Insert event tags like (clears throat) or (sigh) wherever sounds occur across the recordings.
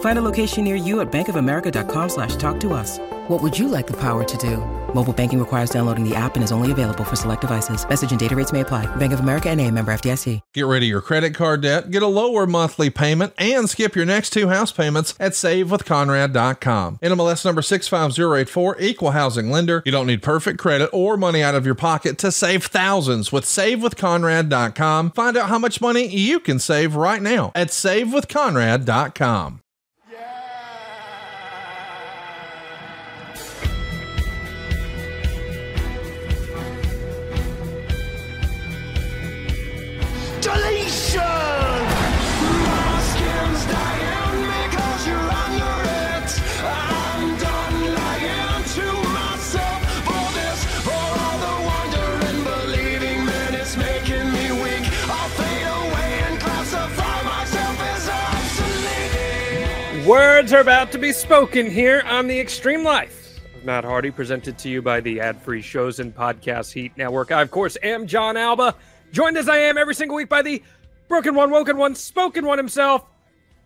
Find a location near you at bankofamerica.com slash talk to us. What would you like the power to do? Mobile banking requires downloading the app and is only available for select devices. Message and data rates may apply. Bank of America and a member FDIC. Get rid of your credit card debt, get a lower monthly payment, and skip your next two house payments at SaveWithConrad.com. NMLS number 65084, equal housing lender. You don't need perfect credit or money out of your pocket to save thousands with SaveWithConrad.com. Find out how much money you can save right now at SaveWithConrad.com. Words are about to be spoken here on the Extreme Life. Matt Hardy, presented to you by the ad free shows and podcast Heat Network. I, of course, am Jon Alba, joined as I am every single week by the broken one, woken one, spoken one himself,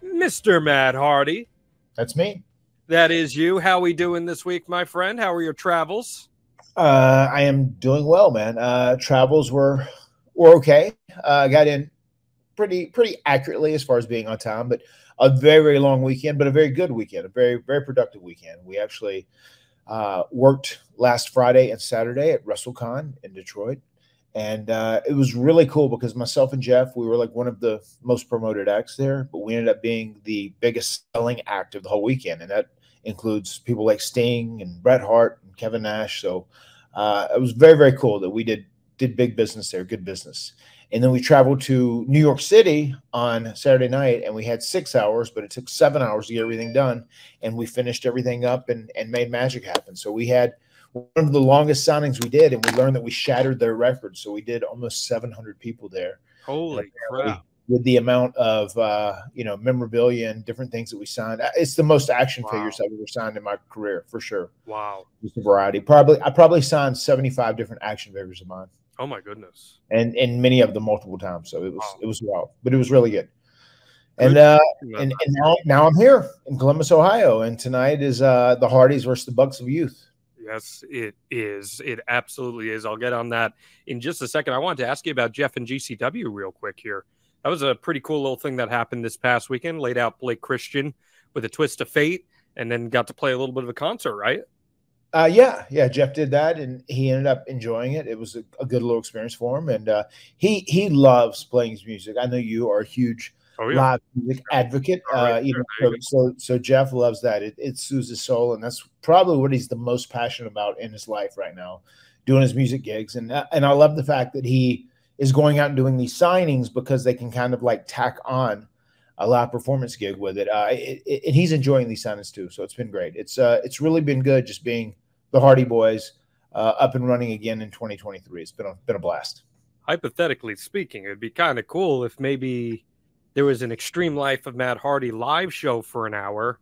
Mr. Matt Hardy. That's me. That is you. How we doing this week, my friend? How are your travels? Uh, I am doing well, man. Uh, travels were were okay. Uh, got in pretty pretty accurately as far as being on time, but a very very long weekend, but a very good weekend, a very very productive weekend. We actually uh, worked last Friday and Saturday at WrestleCon in Detroit, and uh, it was really cool because myself and Jeff we were like one of the most promoted acts there, but we ended up being the biggest selling act of the whole weekend, and that includes people like Sting and Bret Hart and Kevin Nash. So uh, it was very very cool that we did did big business there, good business. And then we traveled to New York City on Saturday night, and we had six hours, but it took seven hours to get everything done. And we finished everything up and, and made magic happen. So we had one of the longest signings we did, and we learned that we shattered their record. So we did almost 700 people there Holy crap. with the amount of uh, you know memorabilia and different things that we signed. Uh, It's the most action Wow. figures I've ever signed in my career for sure. Wow. Just a variety. Probably I probably signed 75 different action figures of mine Oh, my goodness. and and many of them multiple times. So it was Wow. it was wild, but it was really good. And uh, and, and now now I'm here in Columbus, Ohio, and tonight is uh the Hardys versus the Bucks of Youth. Yes, it is. It absolutely is. I'll get on that in just a second. I wanted to ask you about Jeff and GCW real quick here. That was a pretty cool little thing that happened this past weekend. Laid out Blake Christian with a twist of fate and then got to play a little bit of a concert, right? Uh, yeah, yeah. Jeff did that, and he ended up enjoying it. It was a, a good little experience for him, and uh, he he loves playing his music. I know you are a huge Oh, live music advocate. Uh, you know, so, so so Jeff loves that. It, it soothes his soul, and that's probably what he's the most passionate about in his life right now, doing his music gigs. And uh, and I love the fact that he is going out and doing these signings because they can kind of like tack on a live performance gig with it. Uh, it, it- and he's enjoying these signings too, so it's been great. It's uh, it's really been good just being the Hardy Boys uh, up and running again in 2023. It's been a, been a blast. Hypothetically speaking, it'd be kind of cool if maybe there was an Extreme Life of Matt Hardy live show for an hour,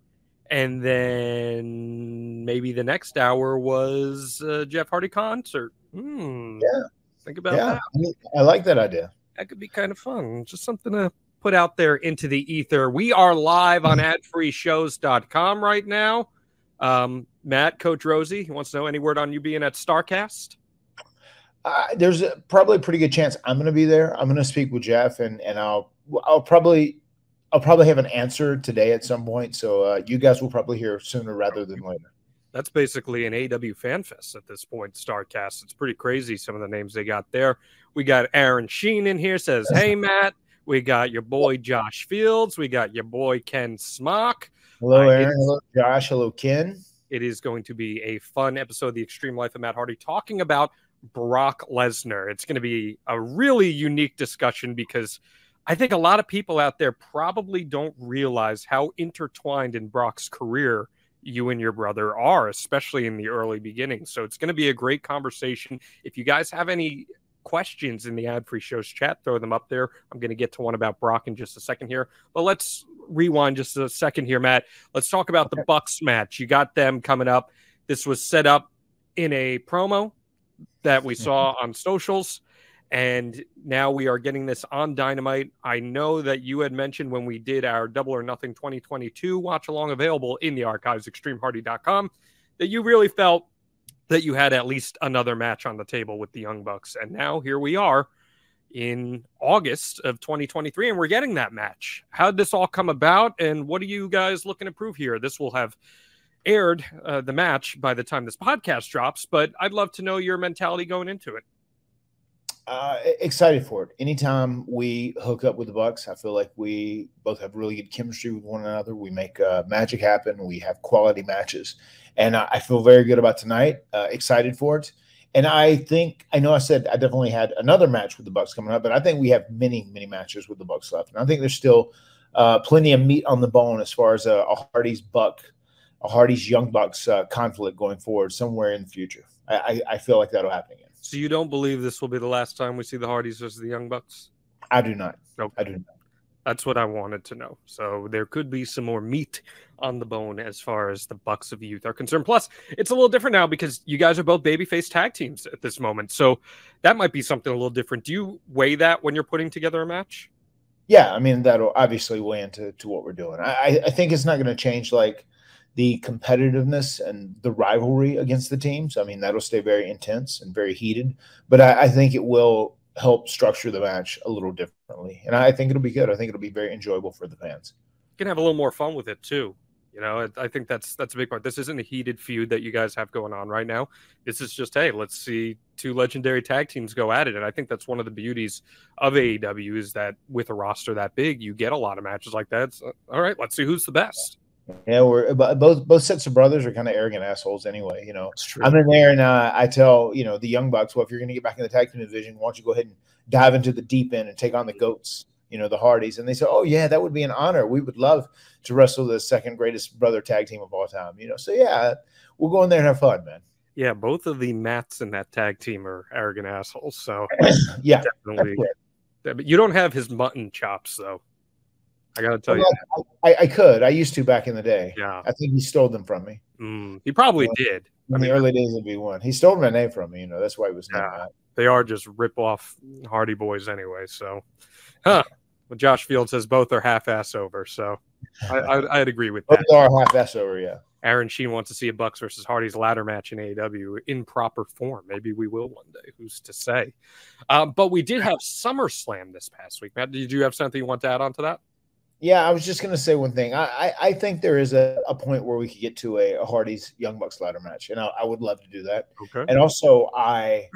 and then maybe the next hour was a Jeff Hardy concert. Hmm. Yeah. Think about yeah, that. I, mean, I like that idea. that could be kind of fun. Just something to put out there into the ether. We are live on (laughs) adfreeshows.com right now. Um, Matt, Coach Rosie, he wants to know any word on you being at Starrcast? Uh, there's a, probably a pretty good chance I'm going to be there. I'm going to speak with Jeff, and and I'll I'll probably I'll probably have an answer today at some point. So uh, you guys will probably hear sooner rather than later. That's basically an AEW fan fest at this point, Starrcast. It's pretty crazy some of the names they got there. We got Aaron Sheen in here says, (laughs) Hey Matt. We got your boy Josh Fields. We got your boy Ken Smock. Hello, Aaron. Hello, Josh. Hello, Ken. It is going to be a fun episode of the Extreme Life of Matt Hardy talking about Brock Lesnar. It's going to be a really unique discussion because I think a lot of people out there probably don't realize how intertwined in Brock's career you and your brother are, especially in the early beginnings. So it's going to be a great conversation. If you guys have any questions in the ad free shows chat, throw them up there. I'm going to get to one about Brock in just a second here. But let's rewind just a second here, Matt. Let's talk about the Bucks match. You got them coming up. This was set up in a promo that we saw mm-hmm. on socials. And now we are getting this on Dynamite. I know that you had mentioned when we did our Double or Nothing 2022 watch along available in the archives, extremehardy.com, that you really felt that you had at least another match on the table with the Young Bucks. And now here we are in August of 2023, and we're getting that match. How did this all come about? And what are you guys looking to prove here? This will have aired uh, the match by the time this podcast drops, but I'd love to know your mentality going into it. Uh, excited for it. Anytime we hook up with the Bucks, I feel like we both have really good chemistry with one another. We make uh, magic happen. We have quality matches, and I, I feel very good about tonight. Uh, excited for it, and I think I know I said I definitely had another match with the Bucks coming up, but I think we have many many matches with the Bucks left, and I think there's still uh, plenty of meat on the bone as far as a, a Hardy's Buck, a Hardy's Young Bucks uh, conflict going forward somewhere in the future. I, I, I feel like that'll happen again. So you don't believe this will be the last time we see the Hardys versus the Young Bucks? I do not. Nope. I do not. That's what I wanted to know. So there could be some more meat on the bone as far as the Bucks of Youth are concerned. Plus, it's a little different now because you guys are both babyface tag teams at this moment. So that might be something a little different. Do you weigh that when you're putting together a match? Yeah, I mean that'll obviously weigh into to what we're doing. I- I think it's not going to change like the competitiveness and the rivalry against the teams. I mean that'll stay very intense and very heated, but I, I think it will help structure the match a little differently, and I think it'll be good. I think it'll be very enjoyable for the fans. You can have a little more fun with it too. You know, I, think that's that's a big part. This isn't a heated feud that you guys have going on right now. This is just, hey, let's see two legendary tag teams go at it. And I think that's one of the beauties of AEW is that with a roster that big, you get a lot of matches like that. So, uh, all right, let's see who's the best. Yeah, we're both both sets of brothers are kind of arrogant assholes anyway. You know, It's true. I'm in there and uh, I tell you know the young bucks, well, if you're going to get back in the tag team division, why don't you go ahead and dive into the deep end and take on the goats, you know, the Hardys? And they said, oh yeah, that would be an honor. We would love to wrestle the second greatest brother tag team of all time. You know, so yeah, we'll go in there and have fun, man. yeah, both of the Matts in that tag team are arrogant assholes. So (coughs) Yeah, definitely. But you don't have his mutton chops, though. I got to tell you. Well, I, I could. I used to back in the day. Yeah. I think he stole them from me Mm, he probably Well, did. in I the mean- early days of V1. He stole my name from me. You know, that's why he was Yeah. They are just rip off Hardy Boys anyway. So, huh. Well, Josh Field says both are half ass over. So I, I, I'd agree with that. Both are half ass over. Yeah. Aaron Sheen wants to see a Bucks versus Hardy's ladder match in AEW in proper form. Maybe we will one day. Who's to say? Um, but we did have SummerSlam this past week. Matt, did you have something you want to add on to that? Yeah, I was just gonna say one thing. I I, I think there is a, a point where we could get to a, a Hardy's Young Bucks ladder match, and I, I would love to do that. Okay. And also, I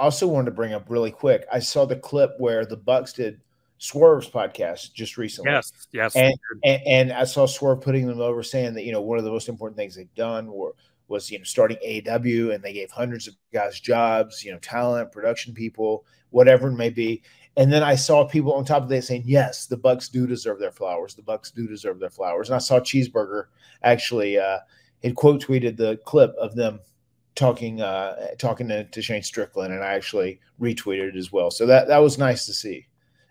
also wanted to bring up really quick. I saw the clip where the Bucks did Swerve's podcast just recently. Yes. Yes. And, and and I saw Swerve putting them over, saying that you know one of the most important things they've done were, was you know starting AEW, and they gave hundreds of guys jobs, you know, talent, production people, whatever it may be. And then I saw people on top of that saying, "Yes, the Bucks do deserve their flowers. The Bucks do deserve their flowers." And I saw Cheeseburger actually uh, quote tweeted the clip of them talking uh, talking to, to Shane Strickland, and I actually retweeted it as well. So that that was nice to see.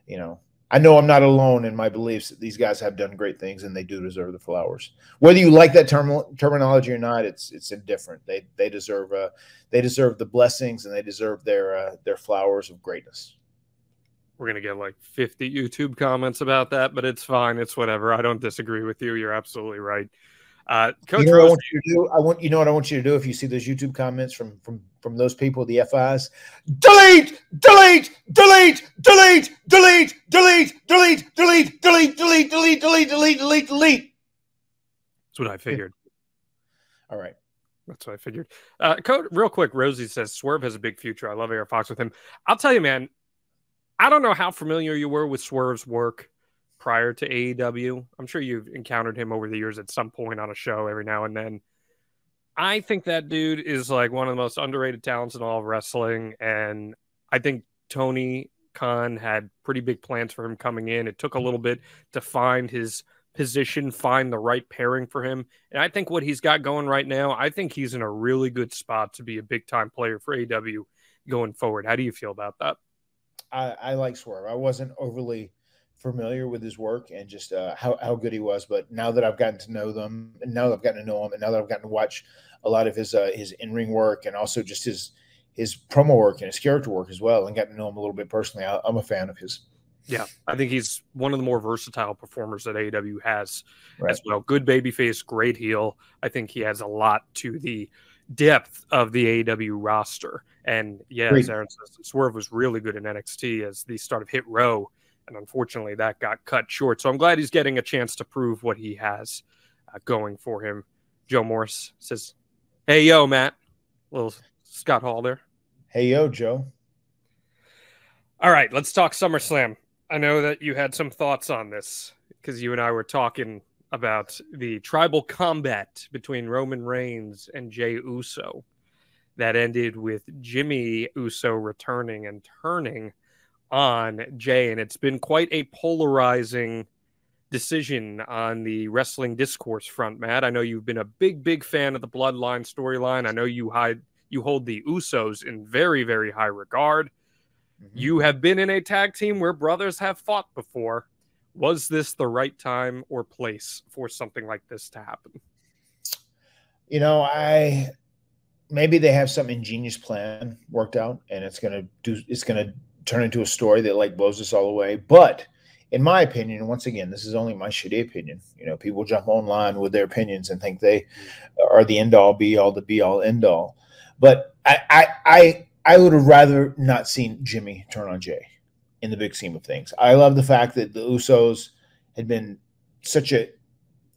You know, I know I'm not alone in my beliefs that these guys have done great things and they do deserve the flowers. Whether you like that term, terminology or not, it's it's indifferent. They they deserve uh, they deserve the blessings and they deserve their uh, their flowers of greatness. We're gonna get like 50 YouTube comments about that, but it's fine. It's whatever. I don't disagree with you. You're absolutely right. Uh, Coach you know what I want you to do? I want you know what I want you to do if you see those YouTube comments from from from those people, the FIs. Delete, delete, delete, delete, delete, delete, delete, delete, delete, delete, delete, delete, delete, delete, delete. that's what I figured. All right. That's what I figured. Uh, code real quick. Rosie says Swerve has a big future. I love AR Fox with him. I'll tell you, man. I don't know how familiar you were with Swerve's work prior to AEW. I'm sure you've encountered him over the years at some point on a show every now and then. I think that dude is like one of the most underrated talents in all of wrestling, and I think Tony Khan had pretty big plans for him coming in. It took a little bit to find his position, find the right pairing for him. And I think what he's got going right now, I think he's in a really good spot to be a big time player for AEW going forward. How do you feel about that? I, I like Swerve. I wasn't overly familiar with his work and just uh, how, how good he was. But now that I've gotten to know them, and now that I've gotten to know him, and now that I've gotten to watch a lot of his uh, his in ring work and also just his his promo work and his character work as well, and gotten to know him a little bit personally, I, I'm a fan of his. Yeah, I think he's one of the more versatile performers that AEW has Right. as well. Good babyface, great heel. I think he adds a lot to the depth of the AEW roster. And yeah, as Aaron says, Swerve was really good in NXT as the start of Hit Row. And unfortunately, that got cut short. So I'm glad he's getting a chance to prove what he has uh, going for him. Joe Morris says, Hey, yo, Matt. Little Scott Hall there. Hey yo, Joe. All right, let's talk SummerSlam. I know that you had some thoughts on this because you and I were talking about the tribal combat between Roman Reigns and Jey Uso that ended with Jimmy Uso returning and turning on Jey. And it's been quite a polarizing decision on the wrestling discourse front, Matt. I know you've been a big, big fan of the Bloodline storyline. I know you hide you hold the Usos in very, very high regard. Mm-hmm. You have been in a tag team where brothers have fought before. Was this the right time or place for something like this to happen? You know, I maybe they have some ingenious plan worked out, and it's gonna do. It's gonna turn into a story that like blows us all away. But in my opinion, once again, this is only my shitty opinion. You know, people jump online with their opinions and think they are the end all, be all, the be all, end all. But I, I, I, I would have rather not seen Jimmy turn on Jey in the big scheme of things. I love the fact that the Usos had been such a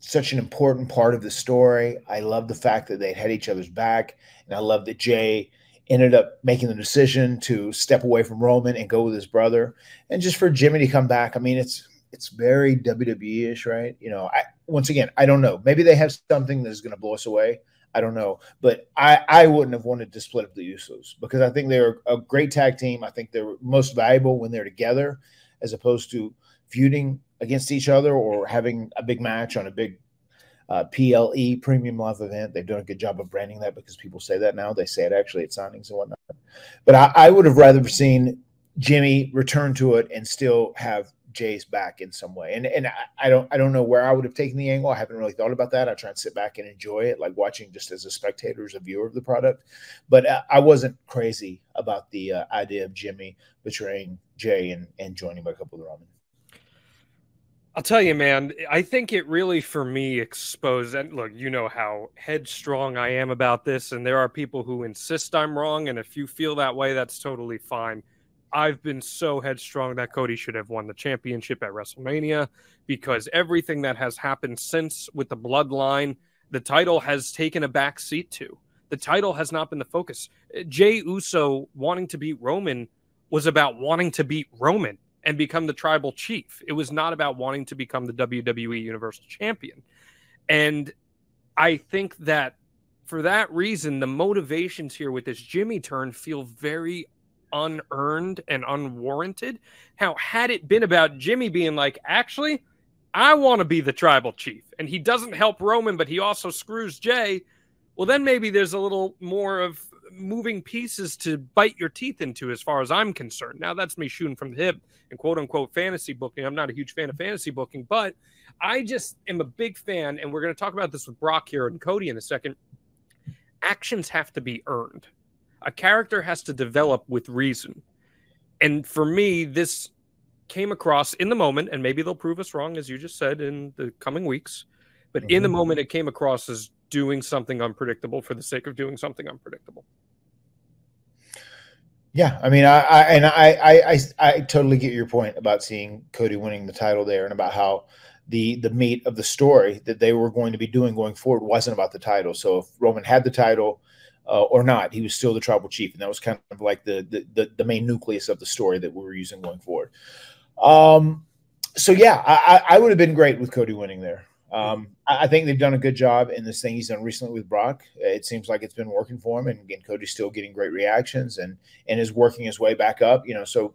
such an important part of the story. I love the fact that they had each other's back, and I love that Jey ended up making the decision to step away from Roman and go with his brother, and just for Jimmy to come back. I mean, it's it's very WWE ish, right? You know, I once again, I don't know. Maybe they have something that is going to blow us away. I don't know, but I I wouldn't have wanted to split up the Usos because I think they're a great tag team. I think they're most valuable when they're together, as opposed to feuding against each other or having a big match on a big uh, PLE premium live event. They've done a good job of branding that because people say that now. They say it actually at signings and whatnot. But I, I would have rather seen Jimmy return to it and still have Jey's back in some way. And and I, I don't I don't know where I would have taken the angle. I haven't really thought about that. I try and sit back and enjoy it, like watching just as a spectator, as a viewer of the product. But uh, I wasn't crazy about the uh, idea of Jimmy betraying Jey and and joining by a couple of the Roman. I'll tell you, man, I think it really, for me, exposed. And look, you know how headstrong I am about this, and there are people who insist I'm wrong. And if you feel that way, that's totally fine. I've been so headstrong that Cody should have won the championship at WrestleMania because everything that has happened since with the bloodline, the title has taken a back seat to. The title has not been the focus. Jey Uso wanting to beat Roman was about wanting to beat Roman and become the tribal chief. It was not about wanting to become the WWE Universal Champion. And I think that for that reason, the motivations here with this Jimmy turn feel very unearned and unwarranted. How had it been about Jimmy being like, actually, I want to be the tribal chief, and he doesn't help Roman, but he also screws Jey. Well, then maybe there's a little more of moving pieces to bite your teeth into, as far as I'm concerned. Now, that's me shooting from the hip and quote unquote fantasy booking. I'm not a huge fan of fantasy booking, but I just am a big fan, and we're going to talk about this with Brock here and Cody in a second. Actions have to be earned. A character has to develop with reason. And for me, this came across in the moment, and maybe they'll prove us wrong, as you just said, in the coming weeks. But in the Mhm. moment, it came across as doing something unpredictable for the sake of doing something unpredictable. Yeah, I mean, I, I and I, I, I, I totally get your point about seeing Cody winning the title there, and about how the the meat of the story that they were going to be doing going forward wasn't about the title. So if Roman had the title uh, or not, he was still the tribal chief, and that was kind of like the, the the the main nucleus of the story that we were using going forward. Um, so yeah, I, I would have been great with Cody winning there. Um, I, think they've done a good job in this thing he's done recently with Brock. It seems like it's been working for him, and again, Cody's still getting great reactions and and is working his way back up. You know, so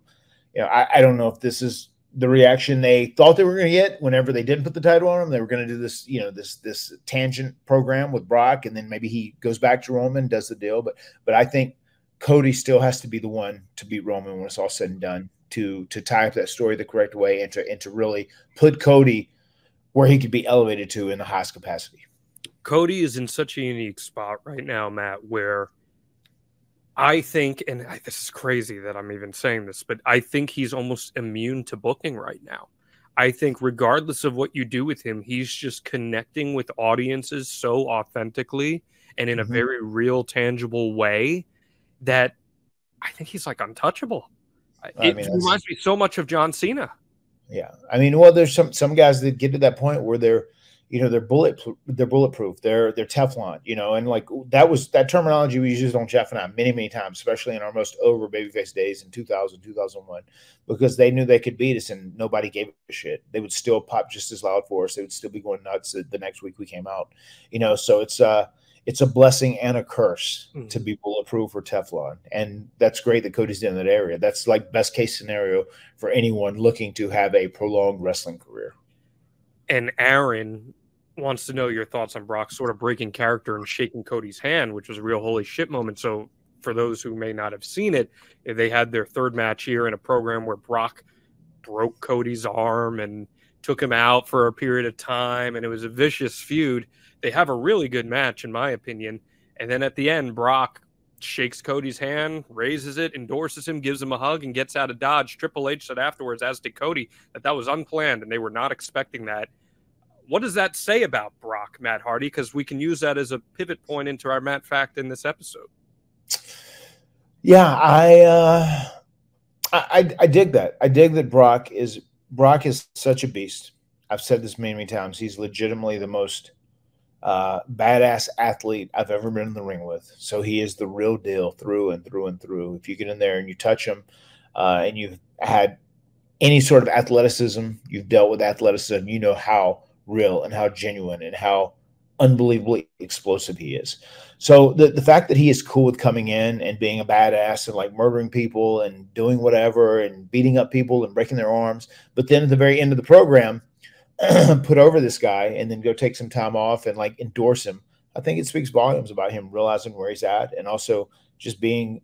you know, I, I don't know if this is the reaction they thought they were going to get whenever they didn't put the title on him. They were going to do this, you know, this this tangent program with Brock, and then maybe he goes back to Roman, does the deal. But but I think Cody still has to be the one to beat Roman when it's all said and done to to tie up that story the correct way and to and to really put Cody where he could be elevated to in the highest capacity. Cody is in such a unique spot right now, Matt, where I think, and this is crazy that I'm even saying this, but I think he's almost immune to booking right now. I think, regardless of what you do with him, he's just connecting with audiences so authentically and in a Mhm. very real, tangible way that I think he's like untouchable. I it mean, reminds me so much of John Cena. Yeah, I mean, well, there's some some guys that get to that point where they're, you know, they're bullet they're bulletproof, they're they're Teflon, you know, and like that was that terminology we used on Jeff and I many many times, especially in our most over babyface days in 2000 2001, because they knew they could beat us and nobody gave a shit. They would still pop just as loud for us. They would still be going nuts the next week we came out, you know. So it's uh it's a blessing and a curse to Mhm. be bulletproof or Teflon. And that's great that Cody's in that area. That's like best case scenario for anyone looking to have a prolonged wrestling career. and Aaron wants to know your thoughts on Brock sort of breaking character and shaking Cody's hand, which was a real holy shit moment. So, for those who may not have seen it, they had their third match here in a program where Brock broke Cody's arm and took him out for a period of time, and it was a vicious feud. They have a really good match, in my opinion. And then at the end, Brock shakes Cody's hand, raises it, endorses him, gives him a hug, and gets out of Dodge. Triple H said afterwards, as did Cody, that that was unplanned and they were not expecting that. What does that say about Brock, Matt Hardy? Because we can use that as a pivot point into our Matt fact in this episode. Yeah, I, uh, I I dig that. I dig that Brock is Brock is such a beast. I've said this many, many times. He's legitimately the most uh, badass athlete I've ever been in the ring with. So he is the real deal through and through and through. If you get in there and you touch him, uh, and you've had any sort of athleticism, you've dealt with athleticism, you know how real and how genuine and how unbelievably explosive he is. So the, the fact that he is cool with coming in and being a badass and like murdering people and doing whatever and beating up people and breaking their arms, but then at the very end of the program, (clears throat) put over this guy and then go take some time off and like endorse him. I think it speaks volumes about him realizing where he's at and also just being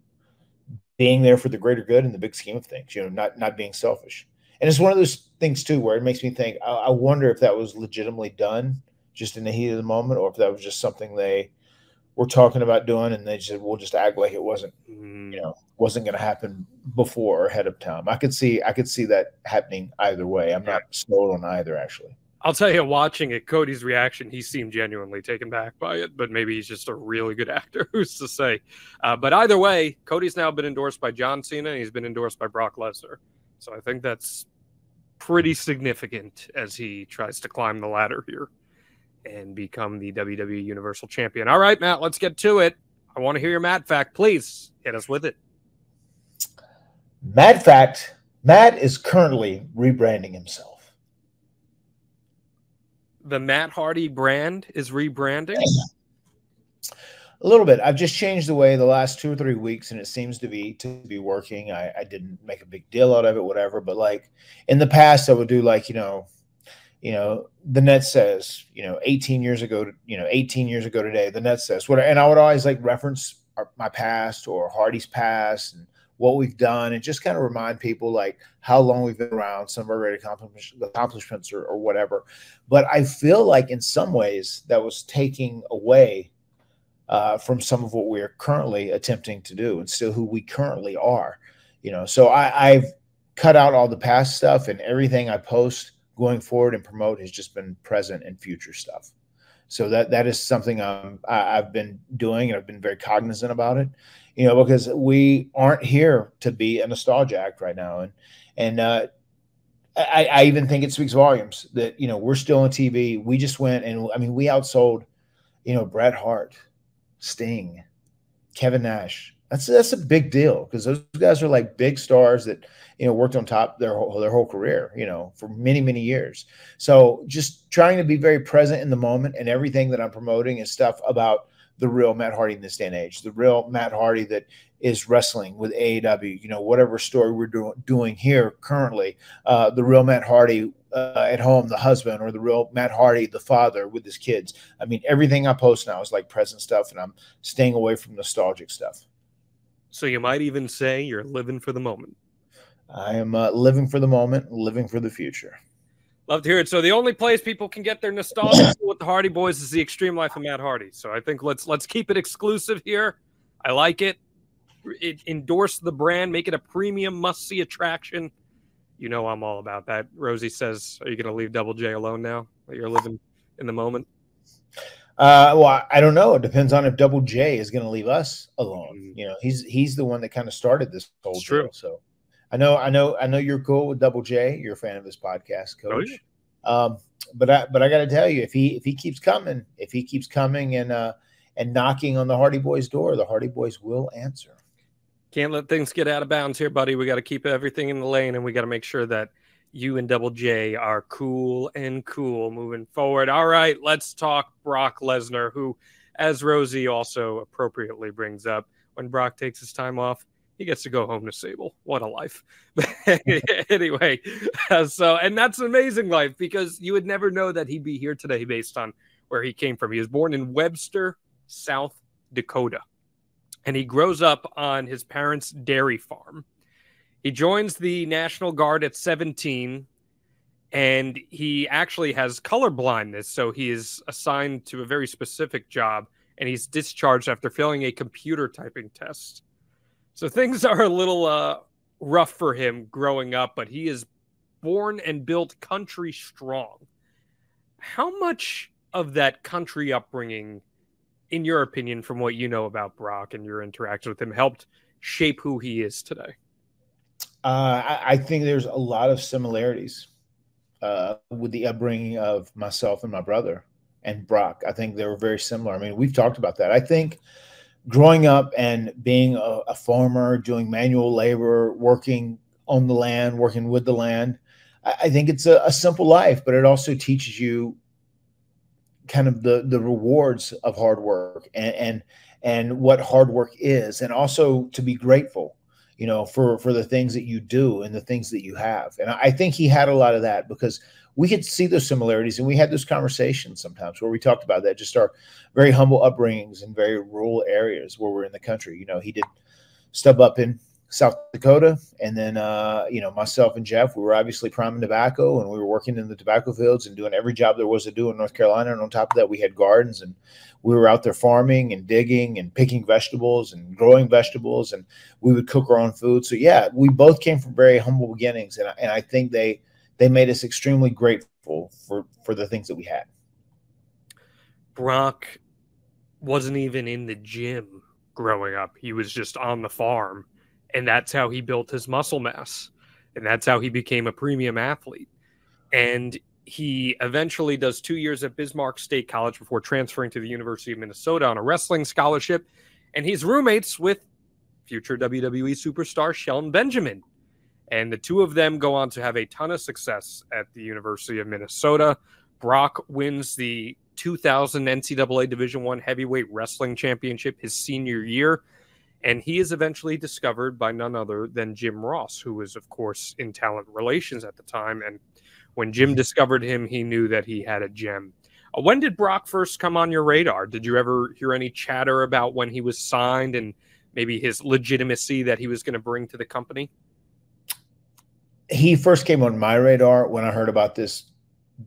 being there for the greater good in the big scheme of things, you know, not not being selfish. And it's one of those things too where it makes me think. I, I wonder if that was legitimately done just in the heat of the moment, or if that was just something they were talking about doing, and they said we'll just act like it wasn't, Mm, you know, wasn't going to happen before or ahead of time. I could see, I could see that happening either way. I'm not sold on either, actually. I'll tell you, watching it, Cody's reaction, he seemed genuinely taken back by it, but maybe he's just a really good (laughs) actor. Who's to say? Uh, but either way, Cody's now been endorsed by John Cena. And he's been endorsed by Brock Lesnar. So I think that's pretty significant as he tries to climb the ladder here and become the WWE Universal Champion. All right, Matt, let's get to it. I want to hear your Matt fact. Please hit us with it. Matt fact: Matt is currently rebranding himself. The Matt Hardy brand is rebranding. A little bit. I've just changed the way the last two or three weeks, and it seems to be to be working. I, I didn't make a big deal out of it, whatever. But like in the past, I would do like you know, you know, the net says you know, 18 years ago, you know, 18 years ago today, the net says what, and I would always like reference our, my past or Hardy's past and what we've done, and just kind of remind people like how long we've been around, some of our great accomplishments, or, or whatever. But I feel like in some ways that was taking away uh, from some of what we're currently attempting to do and still who we currently are. You know, so I, I've cut out all the past stuff and everything I post going forward and promote has just been present and future stuff. So that that is something um, I, I've been doing and I've been very cognizant about it. You know, because we aren't here to be a nostalgia act right now, and and uh, I, I even think it speaks volumes that you know we're still on TV. We just went and I mean we outsold, you know, Bret Hart, Sting, Kevin Nash. That's that's a big deal because those guys are like big stars that you know worked on top their whole their whole career, you know, for many many years. So just trying to be very present in the moment and everything that I'm promoting is stuff about the real Matt Hardy in this day and age, the real Matt Hardy that is wrestling with AEW, you know, whatever story we're do- doing here currently, uh, the real Matt Hardy uh, at home, the husband, or the real Matt Hardy, the father with his kids. I mean, everything I post now is like present stuff, and I'm staying away from nostalgic stuff. So you might even say you're living for the moment. I am uh, living for the moment, living for the future. Love to hear it. So the only place people can get their nostalgia with the Hardy Boys is the Extreme Life of Matt Hardy. So I think let's let's keep it exclusive here. I like it. It endorse the brand, make it a premium must see attraction. You know I'm all about that. Rosie says, "Are you going to leave Double J alone now that you're living in the moment?" Uh, well, I don't know. It depends on if Double J is going to leave us alone. Mm. You know, he's he's the one that kind of started this whole It's deal. true. So I know, I know, I know you're cool with Double J. You're a fan of this podcast, Oh, Coach. yeah. Um, but I but I got to tell you, if he if he keeps coming, if he keeps coming and uh and knocking on the Hardy Boys door, the Hardy Boys will answer. Can't let things get out of bounds here, buddy. We got to keep everything in the lane, and we got to make sure that you and Double J are cool and cool moving forward. All right, let's talk Brock Lesnar, who, as Rosie also appropriately brings up, when Brock takes his time off, he gets to go home to Sable. What a life. (laughs) anyway, uh, so, and that's an amazing life because you would never know that he'd be here today based on where he came from. He was born in Webster, South Dakota and he grows up on his parents' dairy farm. He joins the National Guard at 17 and he actually has color blindness, so he is assigned to a very specific job and he's discharged after failing a computer typing test. So things (laughs) are a little uh, rough for him growing up, but he is born and built country strong. How much of that country upbringing in your opinion, from what you know about Brock and your interaction with him, helped shape who he is today? Uh, I, I think there's a lot of similarities uh, with the upbringing of myself and my brother and Brock. I think they were very similar. I mean, we've talked about that. I think growing up and being a, a farmer, doing manual labor, working on the land, working with the land, I, I think it's a, a simple life, but it also teaches you kind of the the rewards of hard work and and and what hard work is and also to be grateful you know for for the things that you do and the things that you have. And i think he had a lot of that because we could see those similarities and we had those conversations sometimes where we talked about that just our very humble upbringings in very rural areas where we're in the country. You know he did stub up in south dakota and then uh you know myself and jeff we were obviously priming tobacco and we were working in the tobacco fields and doing every job there was to do in north carolina and on top of that we had gardens and we were out there farming and digging and picking vegetables and growing vegetables and we would cook our own food. So yeah we both came from very humble beginnings and I, and I think they they made us extremely grateful for for the things that we had. Brock wasn't even in the gym growing up. He was just on the farm, and that's how he built his muscle mass, and that's how he became a premium athlete. And he eventually does two years at Bismarck State College before transferring to the University of Minnesota on a wrestling scholarship. And he's roommates with future WWE superstar Shelton Benjamin. And the two of them go on to have a ton of success at the University of Minnesota. Brock wins the 2000 NCAA Division One Heavyweight Wrestling Championship his senior year, and he is eventually discovered by none other than Jim Ross, who was, of course, in talent relations at the time. And when Jim discovered him, he knew that he had a gem. Uh, when did Brock first come on your radar? Did you ever hear any chatter about when he was signed and maybe his legitimacy that he was going to bring to the company? he first came on my radar when I heard about this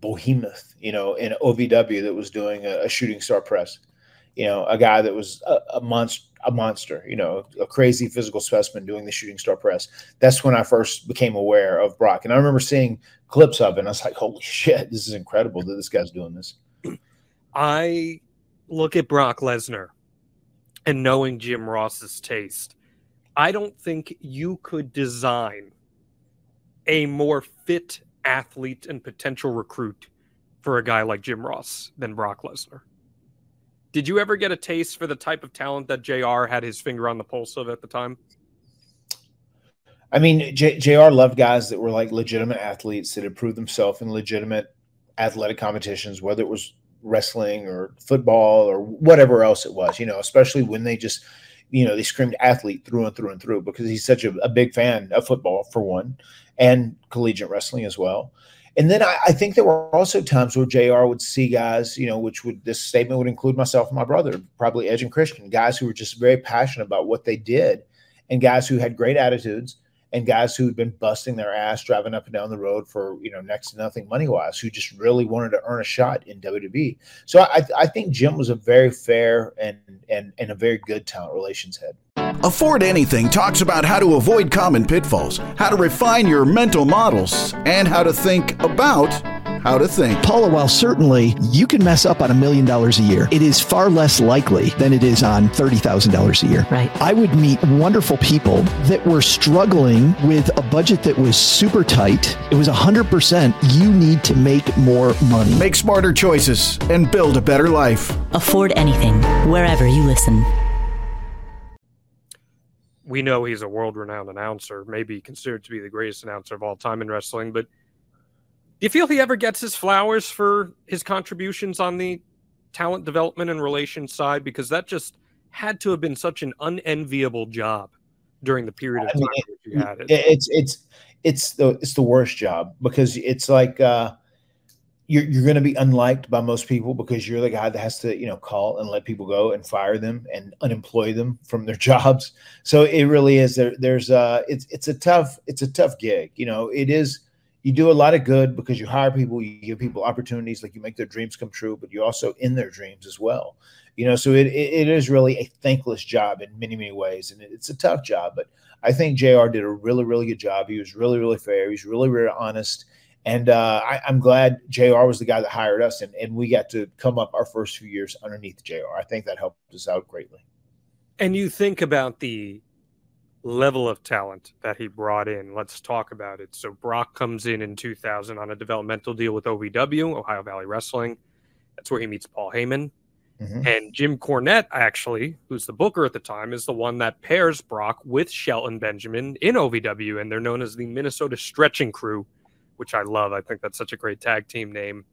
behemoth, you know, in OVW that was doing a, a shooting star press. You know, a guy that was a, a monster, a monster, you know, a crazy physical specimen doing the shooting star press. That's when I first became aware of Brock, and I remember seeing clips of it. and I was like, (laughs) "Holy shit, this is incredible that this guy's doing this." I look at Brock Lesnar and knowing Jim Ross's taste, I don't think you could design a more fit athlete and potential recruit for a guy like Jim Ross than Brock Lesnar. Did you ever get a taste for the type of talent that JR had his finger on the pulse of at the time? I mean, J- JR loved guys that were like legitimate athletes that had proved themselves in legitimate athletic competitions, whether it was wrestling or football or whatever else it was, you know, especially when they just, you know, they screamed athlete through and through and through because he's such a, a big fan of football, for one, and collegiate wrestling as well. And then I, I, think there were also times where JR would see guys, you know, which would this statement would include myself and my brother, probably Edge and Christian, guys who were just very passionate about what they did and guys who had great attitudes and guys who'd been busting their ass driving up and down the road for you know next to nothing money wise, who just really wanted to earn a shot in WWE. So I, I think Jim was a very fair and and and a very good talent relations head. Afford Anything talks about how to avoid common pitfalls, how to refine your mental models, and how to think about how to think. Paula, while certainly you can mess up on a million dollars a year, it is far less likely than it is on $30,000 a year. Right. I would meet wonderful people that were struggling with a budget that was super tight. It was 100% you need to make more money. Make smarter choices and build a better life. Afford anything, wherever you listen. We know he's a world renowned announcer, maybe considered to be the greatest announcer of all time in wrestling, but do you feel he ever gets his flowers for his contributions on the talent development and relations side? Because that just had to have been such an unenviable job during the period of time I mean, you had it. It's it's it's the it's the worst job because it's like uh, you're you're going to be unliked by most people because you're the guy that has to you know call and let people go and fire them and unemploy them from their (laughs) jobs. So it really is there. There's uh it's it's a tough it's a tough gig. You know it is you do a lot of good because you hire people, you give people opportunities, like you make their dreams come true, but you're also in their dreams as well. You know, so it, it, is really a thankless job in many, many ways. And it's a tough job, but I think JR did a really, really good job. He was really, really fair. He's really, really honest. And uh, I, am glad JR was the guy that hired us and, and we got to come up our first few years underneath JR. I think that helped us out greatly. And you think about the level of talent that he brought in. Let's talk about it. So Brock comes in in 2000 on a developmental deal with OVW, Ohio Valley Wrestling. That's where he meets Paul Heyman. Mm-hmm. And Jim Cornette, actually, who's the booker at the time, is the one that pairs Brock with Shelton Benjamin in OVW, and they're known as the Minnesota Stretching Crew, which I love. I think that's such a great tag team name.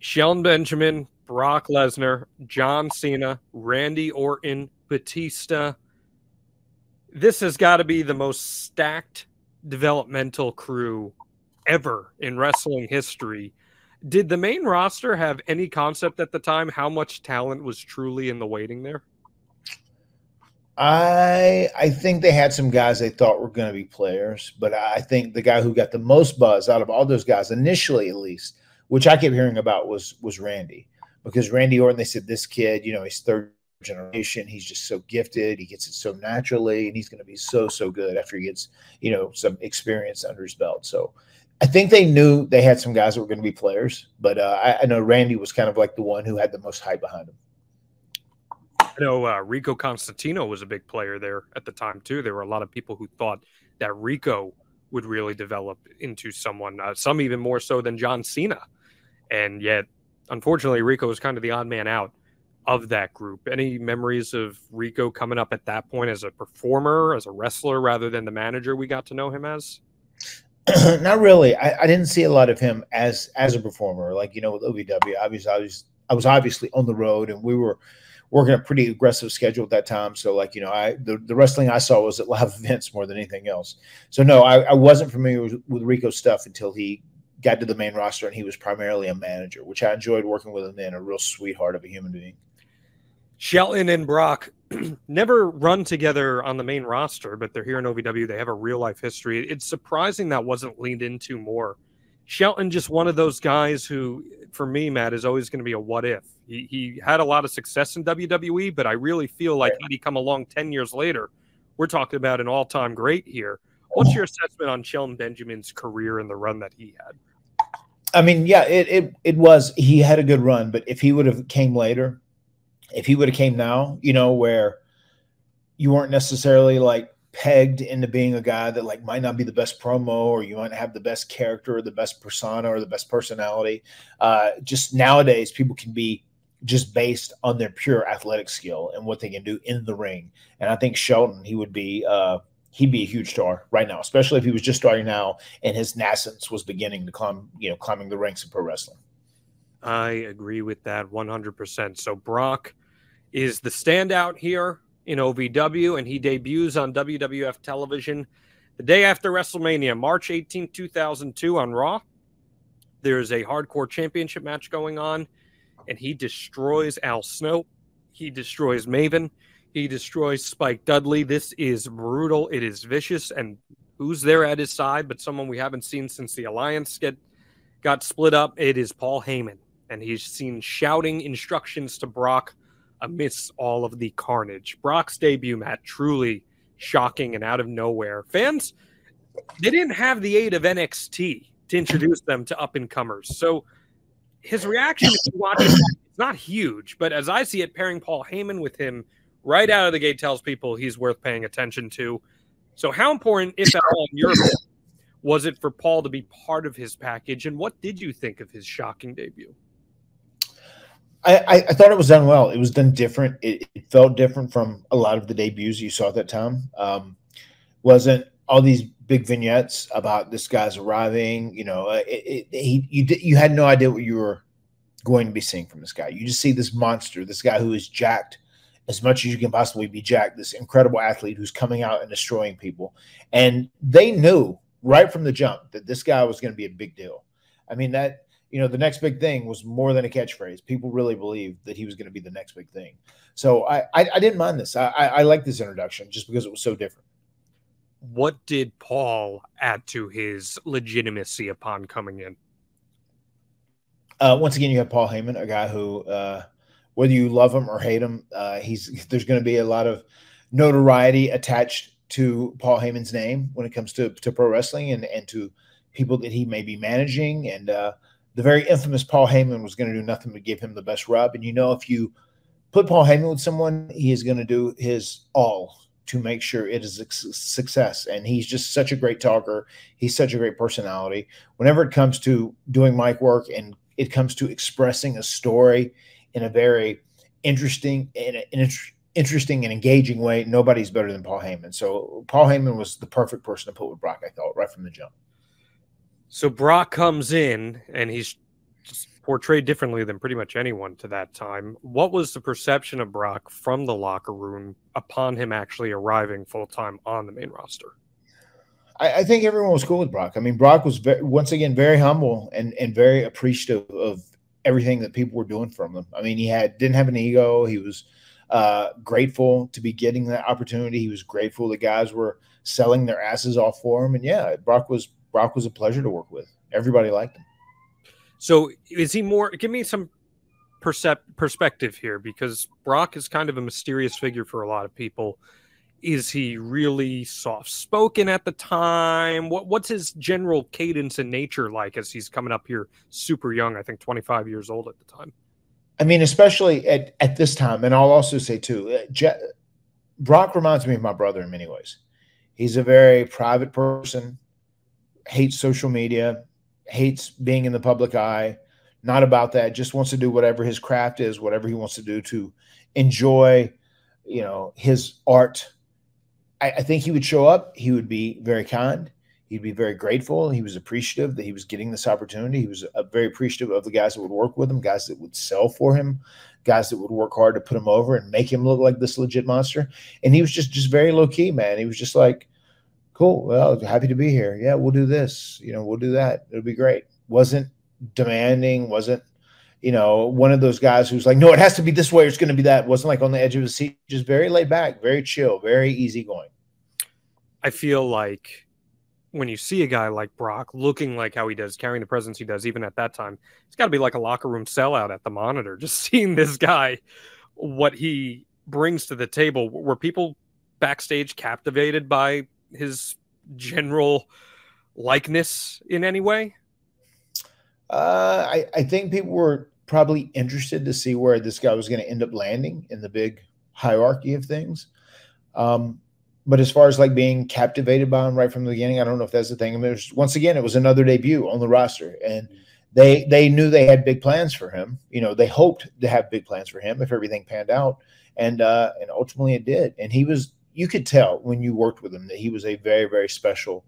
Shelton Benjamin, Brock Lesnar, John Cena, Randy Orton, Batista, this has got to be the most stacked developmental crew ever in wrestling history. Did the main roster have any concept at the time how much talent was truly in the waiting there? I I think they had some guys they thought were going to be players, but I think the guy who got the most buzz out of all those guys initially, at least, which I kept hearing about, was was Randy because Randy Orton. They said this kid, you know, he's third generation. He's just so gifted. He gets it so naturally, and he's going to be so so good after he gets you know some experience under his belt. So I think they knew they had some guys that were going to be players, but uh, I, I, know Randy was kind of like the one who had the most hype behind him. I know uh, Rico Constantino was a big player there at the time too. There were a lot of people who thought that Rico would really develop into someone, uh, some even more so than John Cena, and yet unfortunately Rico was kind of the odd man out of that group. Any memories of Rico coming up at that point as a performer, as a wrestler, rather than the manager we got to know him as? (clears throat) Not really. I, I, didn't see a lot of him as as a performer. Like you know, with OVW, obviously, I was I was obviously on the road, and we were working a pretty aggressive schedule at that time. So like you know, I the, the wrestling I saw was at (laughs) live events more than anything else. So no, I, I wasn't familiar with, with Rico's stuff until he got to the main roster, and he was primarily a manager, which I enjoyed working with him. Then a real sweetheart of a human being. Shelton and Brock (clears throat) never run together on the main roster, but they're here in OVW. They have a real life history. It's surprising that wasn't leaned into more. Shelton just one of those guys who, for me, Matt, is always going to be a what if. He, he had a lot of success in WWE, but I really feel like had he come along 10 years later, we're talking about an all time great here. What's your assessment on Shelton Benjamin's career and the run that he had? I mean, yeah, it, it it was he had a good run, but if he would have came later, if he would have came now, you know, where you weren't necessarily like pegged into being a guy that like might not be the best promo or you might have the best character or the best persona or the best personality. Uh, just nowadays, people can be just based on their pure athletic skill and what they can do in the ring. And I think Shelton, he would be uh, he'd be a huge star right now, especially if he was just starting now and his nascence was beginning to climb, you know, climbing the ranks of pro wrestling. I agree with that 100%. So Brock is the standout here in OVW, and he debuts on WWF television the day after WrestleMania, March 18, 2002, on Raw. There's a hardcore championship match going on, and he destroys Al Snow. He destroys Maven. He destroys Spike Dudley. This is brutal. It is vicious. And who's there at his side but someone we haven't seen since the Alliance get got split up? It is Paul Heyman. And he's seen shouting instructions to Brock amidst all of the carnage. Brock's debut, Matt, truly shocking and out of nowhere. Fans, they didn't have the aid of NXT to introduce them to up and comers. So his reaction, if you watch it, it's not huge, but as I see it, pairing Paul Heyman with him right out of the gate tells people he's worth paying attention to. So, how important, if at all, in your was it for Paul to be part of his package? And what did you think of his shocking debut? I, I, thought it was done well. It was done different. It, it felt different from a lot of the debuts you saw at that time. Um, wasn't all these big vignettes about this guy's arriving. You know, uh, it, it, he you you had no idea what you were going to be seeing from this guy. You just see this monster, this guy who is jacked as much as you can possibly be jacked. This incredible athlete who's coming out and destroying people, and they knew right from the jump that this guy was going to be a big deal. I mean that you know the next big thing was more than a catchphrase. People really believed that he was going to be the next big thing. So I I, I didn't mind this. I, I I like this introduction just because it was so different. What did Paul add to his legitimacy upon coming in? Uh, once again, you have Paul Heyman, a guy who, uh, whether you love him or hate him, uh, he's there's going to be a lot of notoriety attached to Paul Heyman's name when it comes to, to pro wrestling and, and to people that he may be managing. And uh, the very infamous Paul Heyman was going to do nothing but give him the best rub. And you know, if you put Paul Heyman with someone, he is going to do his all to make sure it is a success. And he's just such a great talker. He's such a great personality. Whenever it comes to doing mic work and it comes to expressing a story in a very interesting in an inter- interesting and engaging way, nobody's better than Paul Heyman. So Paul Heyman was the perfect person to put with Brock, I thought, right from the jump. So Brock comes in and he's portrayed differently than pretty much anyone to that time. What was the perception of Brock from the locker room upon him actually arriving full time on the main roster? I, think everyone was cool with Brock. I mean, Brock was ve- once again very humble and and very appreciative of everything that people were doing from him. I mean, he had didn't have an ego. He was uh, grateful to be getting that opportunity. He was grateful the guys were selling their asses off for him. And yeah, Brock was Brock was a pleasure to work with. Everybody liked him. So is he more? Give me some percep- perspective here because Brock is kind of a mysterious figure for a lot of people. Is he really soft spoken at the time? What what's his general cadence and nature like as he's coming up here super young? I think twenty five years old at the time. I mean, especially at, at this time, and I'll also say too, uh, Je- Brock reminds me of my brother in many ways. He's a very private person, hates social media, hates being in the public eye, not about that, just wants to do whatever his craft is, whatever he wants to do to enjoy, you know, his art. I, I think he would show up, he would be very kind, he'd be very grateful. He was appreciative that he was getting this opportunity. He was uh, very appreciative of the guys that would work with him, guys that would sell for him, guys that would work hard to put him over and make him look like this legit monster. And he was just just very low key, man. He was just like, cool. Well, happy to be here. Yeah, we'll do this. You know, we'll do that. It'll be great. Wasn't demanding. Wasn't you know one of those guys who's like, no, it has to be this way. It's going to be that. Wasn't like on the edge of his seat. Just very laid back, very chill, very easygoing. I feel like when you see a guy like Brock looking like how he does, carrying the presence he does, even at that time, it's got to be like a locker room sellout at the monitor. (laughs) Just seeing this guy, what he brings to the table. Were people backstage captivated by his general likeness in any way? Uh, I, I think people were probably interested to see where this guy was going to end up landing in the big hierarchy of things. Um, but as far as like being captivated by him right from the beginning, I don't know if that's the thing. I mean, was, once again, it was another debut on the roster, and they they knew they had big plans for him. You know, they hoped to have big plans for him if everything panned out, and uh, and ultimately it did. And he was you could tell when you worked with him that he was a very very special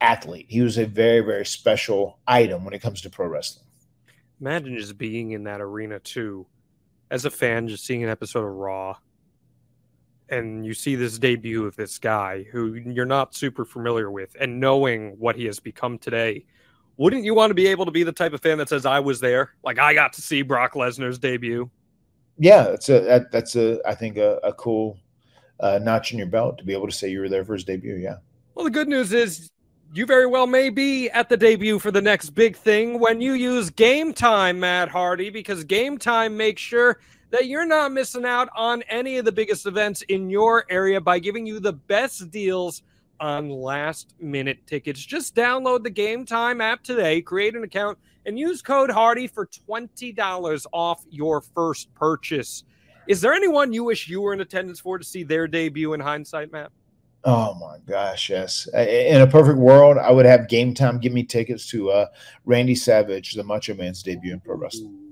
athlete. He was a very very special item when it comes to pro wrestling. Imagine just being in that arena too, as a fan, just seeing an episode of Raw, and you see this debut of this guy who you're not super familiar with, and knowing what he has become today. Wouldn't you want to be able to be the type of fan that says, "I was there, like I got to see Brock Lesnar's debut"? Yeah, that's a that's a I think a, a cool uh, notch in your belt to be able to say you were there for his debut. Yeah. Well, the good news is you very well may be at the debut for the next big thing when you use Game Time, Matt Hardy, because Game Time makes sure that you're not missing out on any of the biggest events in your area by giving you the best deals on last minute tickets. Just download the Game Time app today, create an account, and use code Hardy for $20 off your first purchase. Is there anyone you wish you were in attendance for to see their debut in hindsight, Matt? Oh my gosh, yes. In a perfect world, I would have game time give me tickets to uh, Randy Savage, the Macho Man's debut in pro wrestling.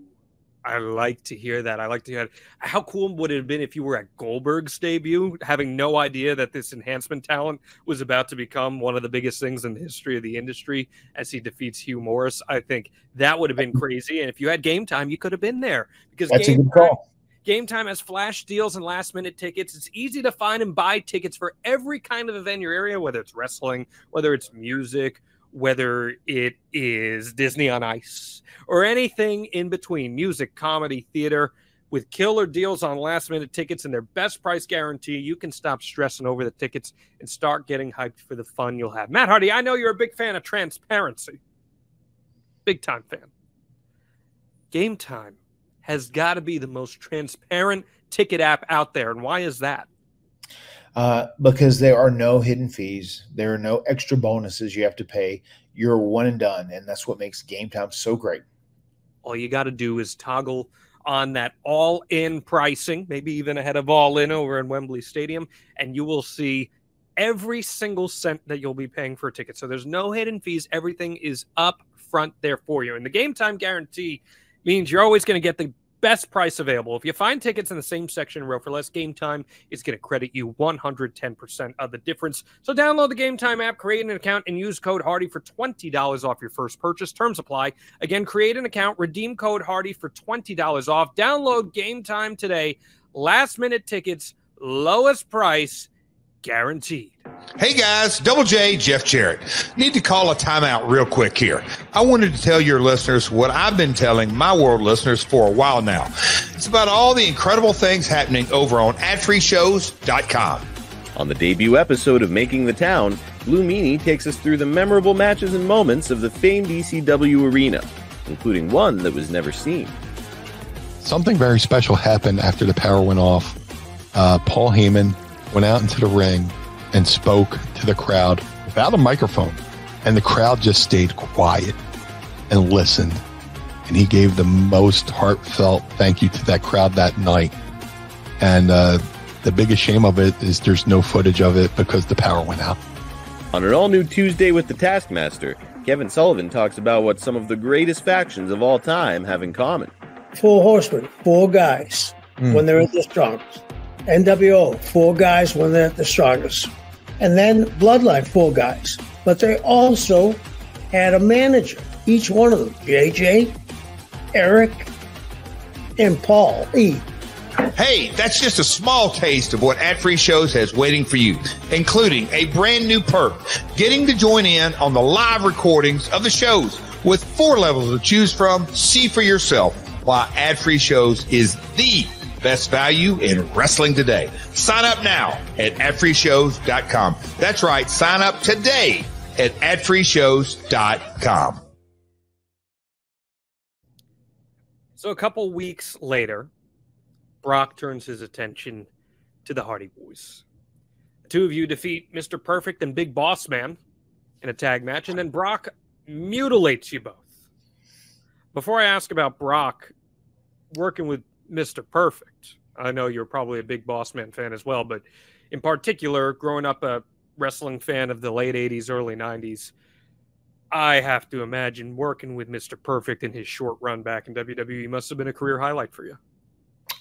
I like to hear that. I like to hear that. How cool would it have been if you were at Goldberg's debut, having no idea that this enhancement talent was about to become one of the biggest things in the history of the industry as he defeats Hugh Morrus? I think that would have been (laughs) crazy. And if you had game time, you could have been there because That's a good call. Game Time has flash deals and last minute tickets. It's easy to find and buy tickets for every kind of event in your area, whether it's wrestling, whether it's music, whether it is Disney on Ice, or anything in between music, comedy, theater. With killer deals on last minute tickets and their best price guarantee, you can stop stressing over the tickets and start getting hyped for the fun you'll have. Matt Hardy, I know you're a big fan of transparency. Big time fan. Game Time has got to be the most transparent ticket app out there. And why is that? Uh, because there are no hidden fees, there are no extra bonuses you have to pay. You're one and done, and that's what makes game time so great. All you got to do is toggle on that all in pricing, maybe even ahead of all in over in Wembley Stadium, and you will see every single cent that you'll be paying for a ticket. So there's no hidden fees. Everything is up front there for you. And the game time guarantee means you're always going to get the best price available. If you find tickets in the same section row for less game time, it's going to credit you 110% of the difference. So download the Game Time app, create an account, and use code Hardy for $20 off your first purchase. Terms apply. Again, create an account, redeem code Hardy for $20 off. Download Game Time today. Last minute tickets, lowest price, guaranteed. Hey guys, Double J, Jeff Jarrett. Need to call a timeout real quick here. I wanted to tell your listeners what I've been telling my world listeners for a while now. It's about all the incredible things happening over on adfreeshows.com. On the debut episode of Making the Town, Blue Meanie takes us through the memorable matches and moments of the famed ECW arena, including one that was never seen. Something very special happened after the power went off. Uh, Paul Heyman went out into the ring and spoke to the crowd without a microphone, and the crowd just stayed quiet and listened. And he gave the most heartfelt thank you to that crowd that night. And uh, the biggest shame of it is there's no footage of it because the power went out. On an all new Tuesday with the Taskmaster, Kevin Sullivan talks about what some of the greatest factions of all time have in common. Four horsemen, four guys Mm. when they're at the strongest. NWO, four guys when they're the strongest. And then Bloodline, four guys. But they also had a manager, each one of them JJ, Eric, and Paul E. Hey, that's just a small taste of what Ad Free Shows has waiting for you, including a brand new perk, getting to join in on the live recordings of the shows with four levels to choose from. See for yourself why Ad Free Shows is the best value in wrestling today. Sign up now at adfreeshows.com. That's right. Sign up today at adfreeshows.com. So a couple weeks later, Brock turns his attention to the Hardy Boys. The two of you defeat Mr. Perfect and Big Boss Man in a tag match, and then Brock mutilates you both. Before I ask about Brock working with Mr. Perfect, I know you're probably a Big Boss Man fan as well, but in particular, growing up a wrestling fan of the late 80s, early 90s, I have to imagine working with Mr. Perfect in his short run back in WWE must have been a career highlight for you.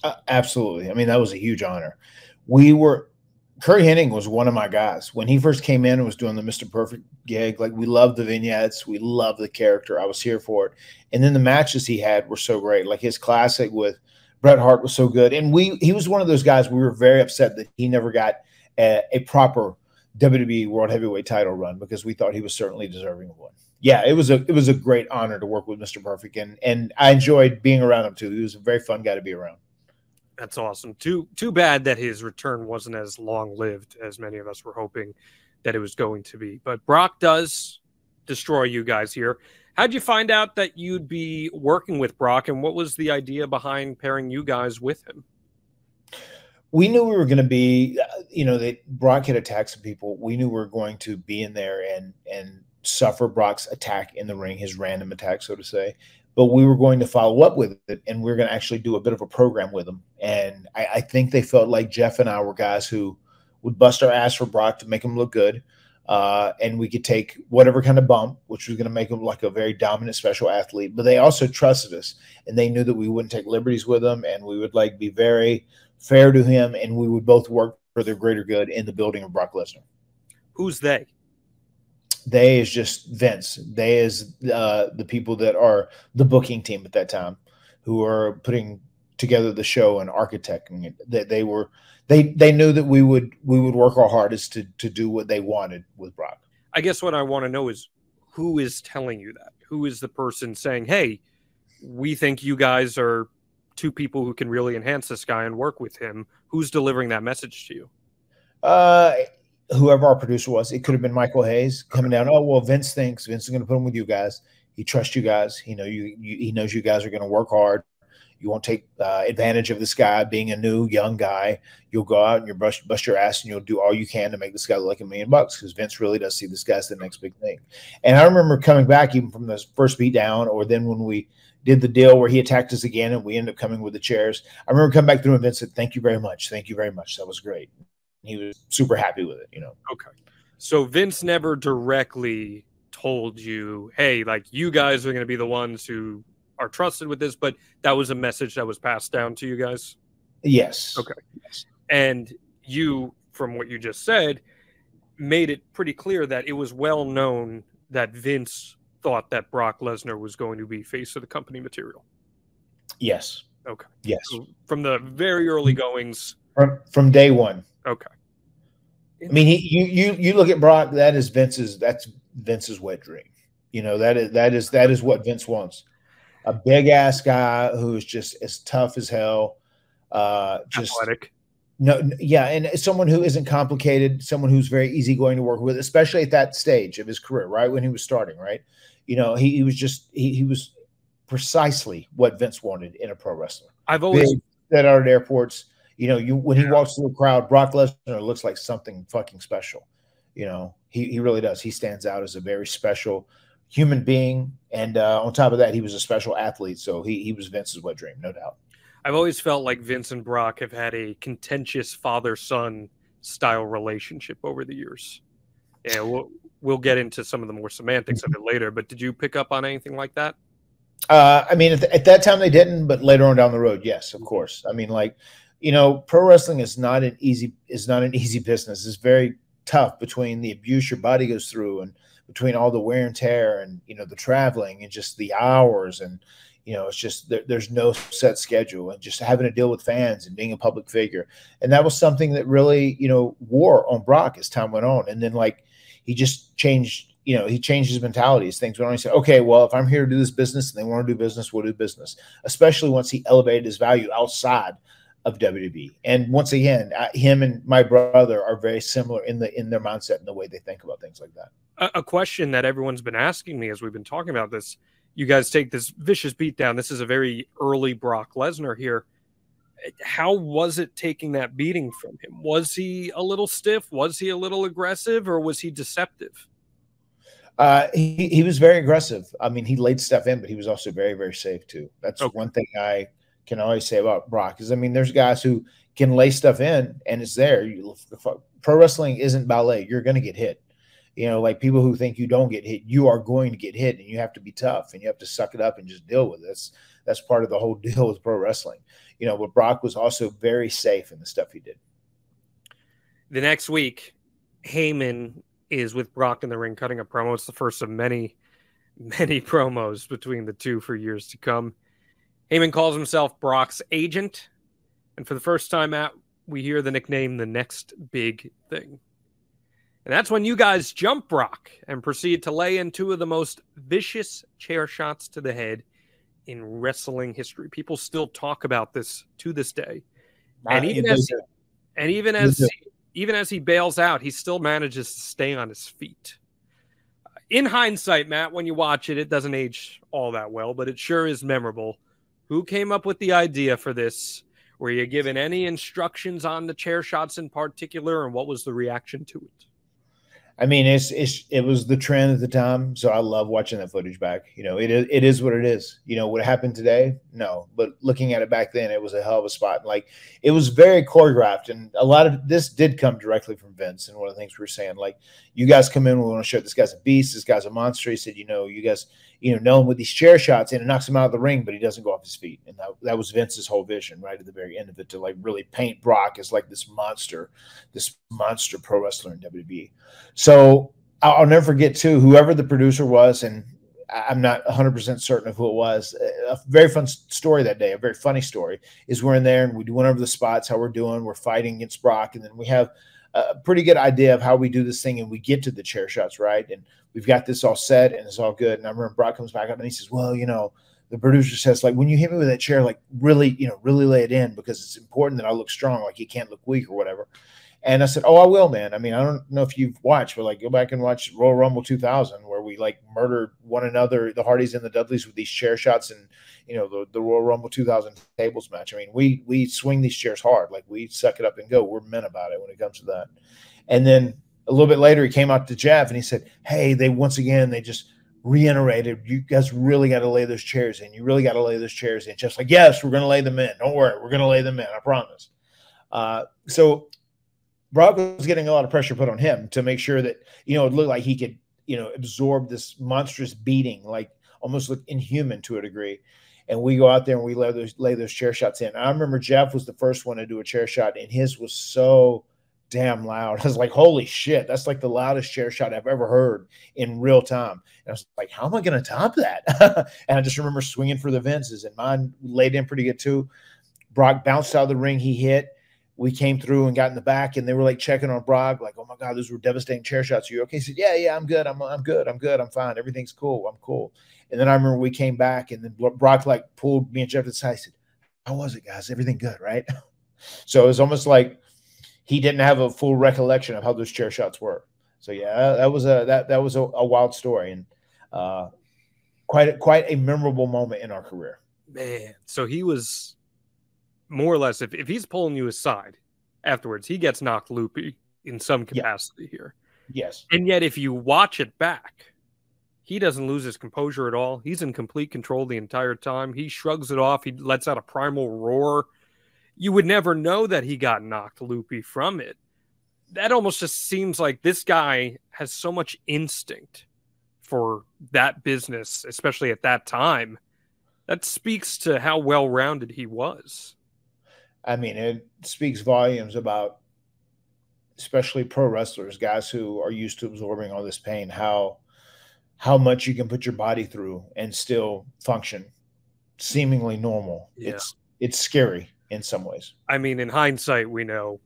Uh, absolutely. I mean, that was a huge honor. We were Curt Hennig was one of my guys when he first came in and was doing the Mr. Perfect gig. Like we loved the vignettes, we loved the character. I was here for it, and then the matches he had were so great. Like his classic with Bret Hart was so good, and we he was one of those guys. We were very upset that he never got a, a proper WWE World Heavyweight Title run because we thought he was certainly deserving of one. Yeah, it was a it was a great honor to work with Mr. Perfect, and and I enjoyed being around him too. He was a very fun guy to be around. That's awesome. Too too bad that his return wasn't as long lived as many of us were hoping that it was going to be. But Brock does destroy you guys here. How'd you find out that you'd be working with Brock, and what was the idea behind pairing you guys with him? we knew we were going to be, uh, you know, that Brock had attacked some people. We knew we were going to be in there and and suffer Brock's attack in the ring, his random attack, so to say. But we were going to follow up with it, and we are going to actually do a bit of a program with him. And I, I think they felt like Jeff and I were guys who would bust our ass for Brock to make him look good. Uh, and we could take whatever kind of bump, which was going to make him like a very dominant special athlete. But they also trusted us, and they knew that we wouldn't take liberties with him, and we would like be very fair to him, and we would both work for the greater good in the building of Brock Lesnar. Who's they? They is just Vince. They is uh, the people that are the booking team at that time, who are putting together the show and architecting it. That they were they they knew that we would we would work our hardest to to do what they wanted with Brock. I guess what I want to know is who is telling you that? Who is the person saying, "Hey, we think you guys are two people who can really enhance this guy and work with him"? Who's delivering that message to you? Uh, whoever our producer was, it could have been Michael Hayes coming down. Oh well, Vince thinks Vince is going to put him with you guys. He trusts you guys. He know you, you he knows you guys are going to work hard. You won't take uh, advantage of this guy being a new young guy. You'll go out and you bust bust your ass and you'll do all you can to make this guy look like a million bucks because Vince really does see this guy as the next big thing. And I remember coming back even from the first beat down, or then when we did the deal where he attacked us again and we ended up coming with the chairs. I remember coming back through and Vince said, "Thank you very much, thank you very much. That was great." He was super happy with it, you know. Okay. So Vince never directly told you, "Hey, like you guys are going to be the ones who are trusted with this," but that was a message that was passed down to you guys. Yes. Okay. And you, from what you just said, made it pretty clear that it was well known that Vince thought that Brock Lesnar was going to be face of the company material. Yes. Okay. Yes. So from the very early goings. From from day one. Okay. I mean, he, you you you look at Brock. That is Vince's. That's Vince's wet dream. You know that is that is that is what Vince wants. A big ass guy who is just as tough as hell. Uh, just Athletic. no, yeah, and someone who isn't complicated. Someone who's very easygoing to work with, especially at that stage of his career, right when he was starting. Right, you know, he, he was just he, he was precisely what Vince wanted in a pro wrestler. I've always Big, set out at airports. You know, you when he walks through a crowd, Brock Lesnar looks like something fucking special. You know, he he really does. He stands out as a very special human being, and uh, on top of that, he was a special athlete. So he he was Vince's wet dream, no doubt. I've always felt like Vince and Brock have had a contentious father son style relationship over the years. Yeah, we'll we'll get into some of the more semantics of it later. But did you pick up on anything like that? Uh, I mean, at, th- at that time they didn't, but later on down the road, yes, of course. I mean, like, you know, pro wrestling is not an easy is not an easy business. It's very tough between the abuse your body goes through and between all the wear and tear and you know the traveling and just the hours and you know it's just there, there's no set schedule and just having to deal with fans and being a public figure. And that was something that really you know wore on Brock as time went on. And then like he just changed you know he changed his mentality. As things went on. He said okay well if i'm here to do this business and they want to do business we'll do business. Especially once he elevated his value outside of WWE. And once again, him and my brother are very similar in the in their mindset and the way they think about things like that. A, a question that everyone's been asking me as we've been talking about this. You guys take this vicious beatdown. This is a very early Brock Lesnar here. How was it taking that beating from him? Was he a little stiff? Was he a little aggressive, or was he deceptive? Uh, he, he was very aggressive. I mean, he laid stuff in, but he was also very, very safe too. That's one thing I can always say about Brock is, I mean, there's guys who can lay stuff in and it's there. You, pro wrestling isn't ballet. You're going to get hit. You know, like people who think you don't get hit, you are going to get hit, and you have to be tough and you have to suck it up and just deal with it. That's that's part of the whole (laughs) deal with pro wrestling. You know, but Brock was also very safe in the stuff he did. The next week, Heyman is with Brock in the ring cutting a promo. It's the first of many, (laughs) many promos between the two for years to come. Heyman calls himself Brock's agent. And for the first time out, we hear the nickname the next big thing. And that's when you guys jump Brock and proceed to lay in two of the most vicious chair shots to the head in wrestling history. People still talk about this to this day. And even as and even as even as he bails out, he still manages to stay on his feet. In hindsight, Matt, when you watch it, it doesn't age all that well, but it sure is memorable. Who came up with the idea for this? Were you given any instructions on the chair shots in particular, and what was the reaction to it? I mean, it's it's it was the trend at the time, so I love watching that footage back. You know, it is it is what it is. You know, what happened today? No, but looking at it back then, it was a hell of a spot. Like it was very choreographed, and a lot of this did come directly from Vince. And one of the things we were saying, like, you guys come in, we want to show this guy's a beast, this guy's a monster. He said, you know, you guys, you know, know him with these chair shots, and it knocks him out of the ring, but he doesn't go off his feet. And that, that was Vince's whole vision, right at the very end of it, to like really paint Brock as like this monster, this monster pro wrestler in WWE. So I'll, never forget too, whoever the producer was, and I'm not 100% certain of who it was. A very fun story that day, a very funny story, is we're in there and we do one over the spots, how we're doing. We're fighting against Brock, and then we have a pretty good idea of how we do this thing, and we get to the chair shots, right? And we've got this all set, and it's all good. And I remember Brock comes back up and he says, "Well, you know." The producer says, like, when you hit me with that chair, like, really, you know, really lay it in because it's important that I look strong. Like, you can't look weak or whatever. And I said, "Oh, I will, man. I mean, I don't know if you've watched, but like, go back and watch Royal Rumble 2000, where we like murdered one another, the Hardys and the Dudleys, with these chair shots, and you know, the, the Royal Rumble 2000 tables match. I mean, we we swing these chairs hard, like we suck it up and go. We're men about it when it comes to that. And then a little bit later, he came out to Jeff and he said, "Hey, they once again they just." reiterated you guys really got to lay those chairs in you really got to lay those chairs in just like yes we're going to lay them in don't worry we're going to lay them in i promise uh, so Brock was getting a lot of pressure put on him to make sure that you know it looked like he could you know absorb this monstrous beating, like almost look inhuman to a degree. And we go out there and we lay those lay those chair shots in. I remember Jeff was the first one to do a chair shot, and his was so damn loud. (laughs) I was like, holy shit, that's like the loudest chair shot I've ever heard in real time. And I was like, how am I going to top that? (laughs) and I just remember swinging for the Vinces, and mine laid in pretty good too. Brock bounced out of the ring, he hit we came through and got in the back and they were like checking on Brock, like, oh my God, those were devastating chair shots. Are you okay? He said, Yeah, yeah, I'm good. I'm I'm good. I'm good. I'm fine. Everything's cool. I'm cool. And then I remember we came back and then Brock like pulled me and Jeff the. He said, How was it, guys? Everything good, right? (laughs) so it was almost like he didn't have a full recollection of how those chair shots were. So yeah, that was a that that was a, a wild story and uh quite a, quite a memorable moment in our career. Man, so he was more or less if, if he's pulling you aside afterwards, he gets knocked loopy in some capacity here. Yes. And yet if you watch it back, he doesn't lose his composure at all. He's in complete control the entire time. He shrugs it off. He lets out a primal roar. You would never know that he got knocked loopy from it. That almost just seems like this guy has so much instinct for that business, especially at that time. That speaks to how well rounded he was. I mean, it speaks volumes about especially pro wrestlers, guys who are used to absorbing all this pain, how how much you can put your body through and still function seemingly normal. Yeah. It's it's scary in some ways. I mean, in hindsight, we know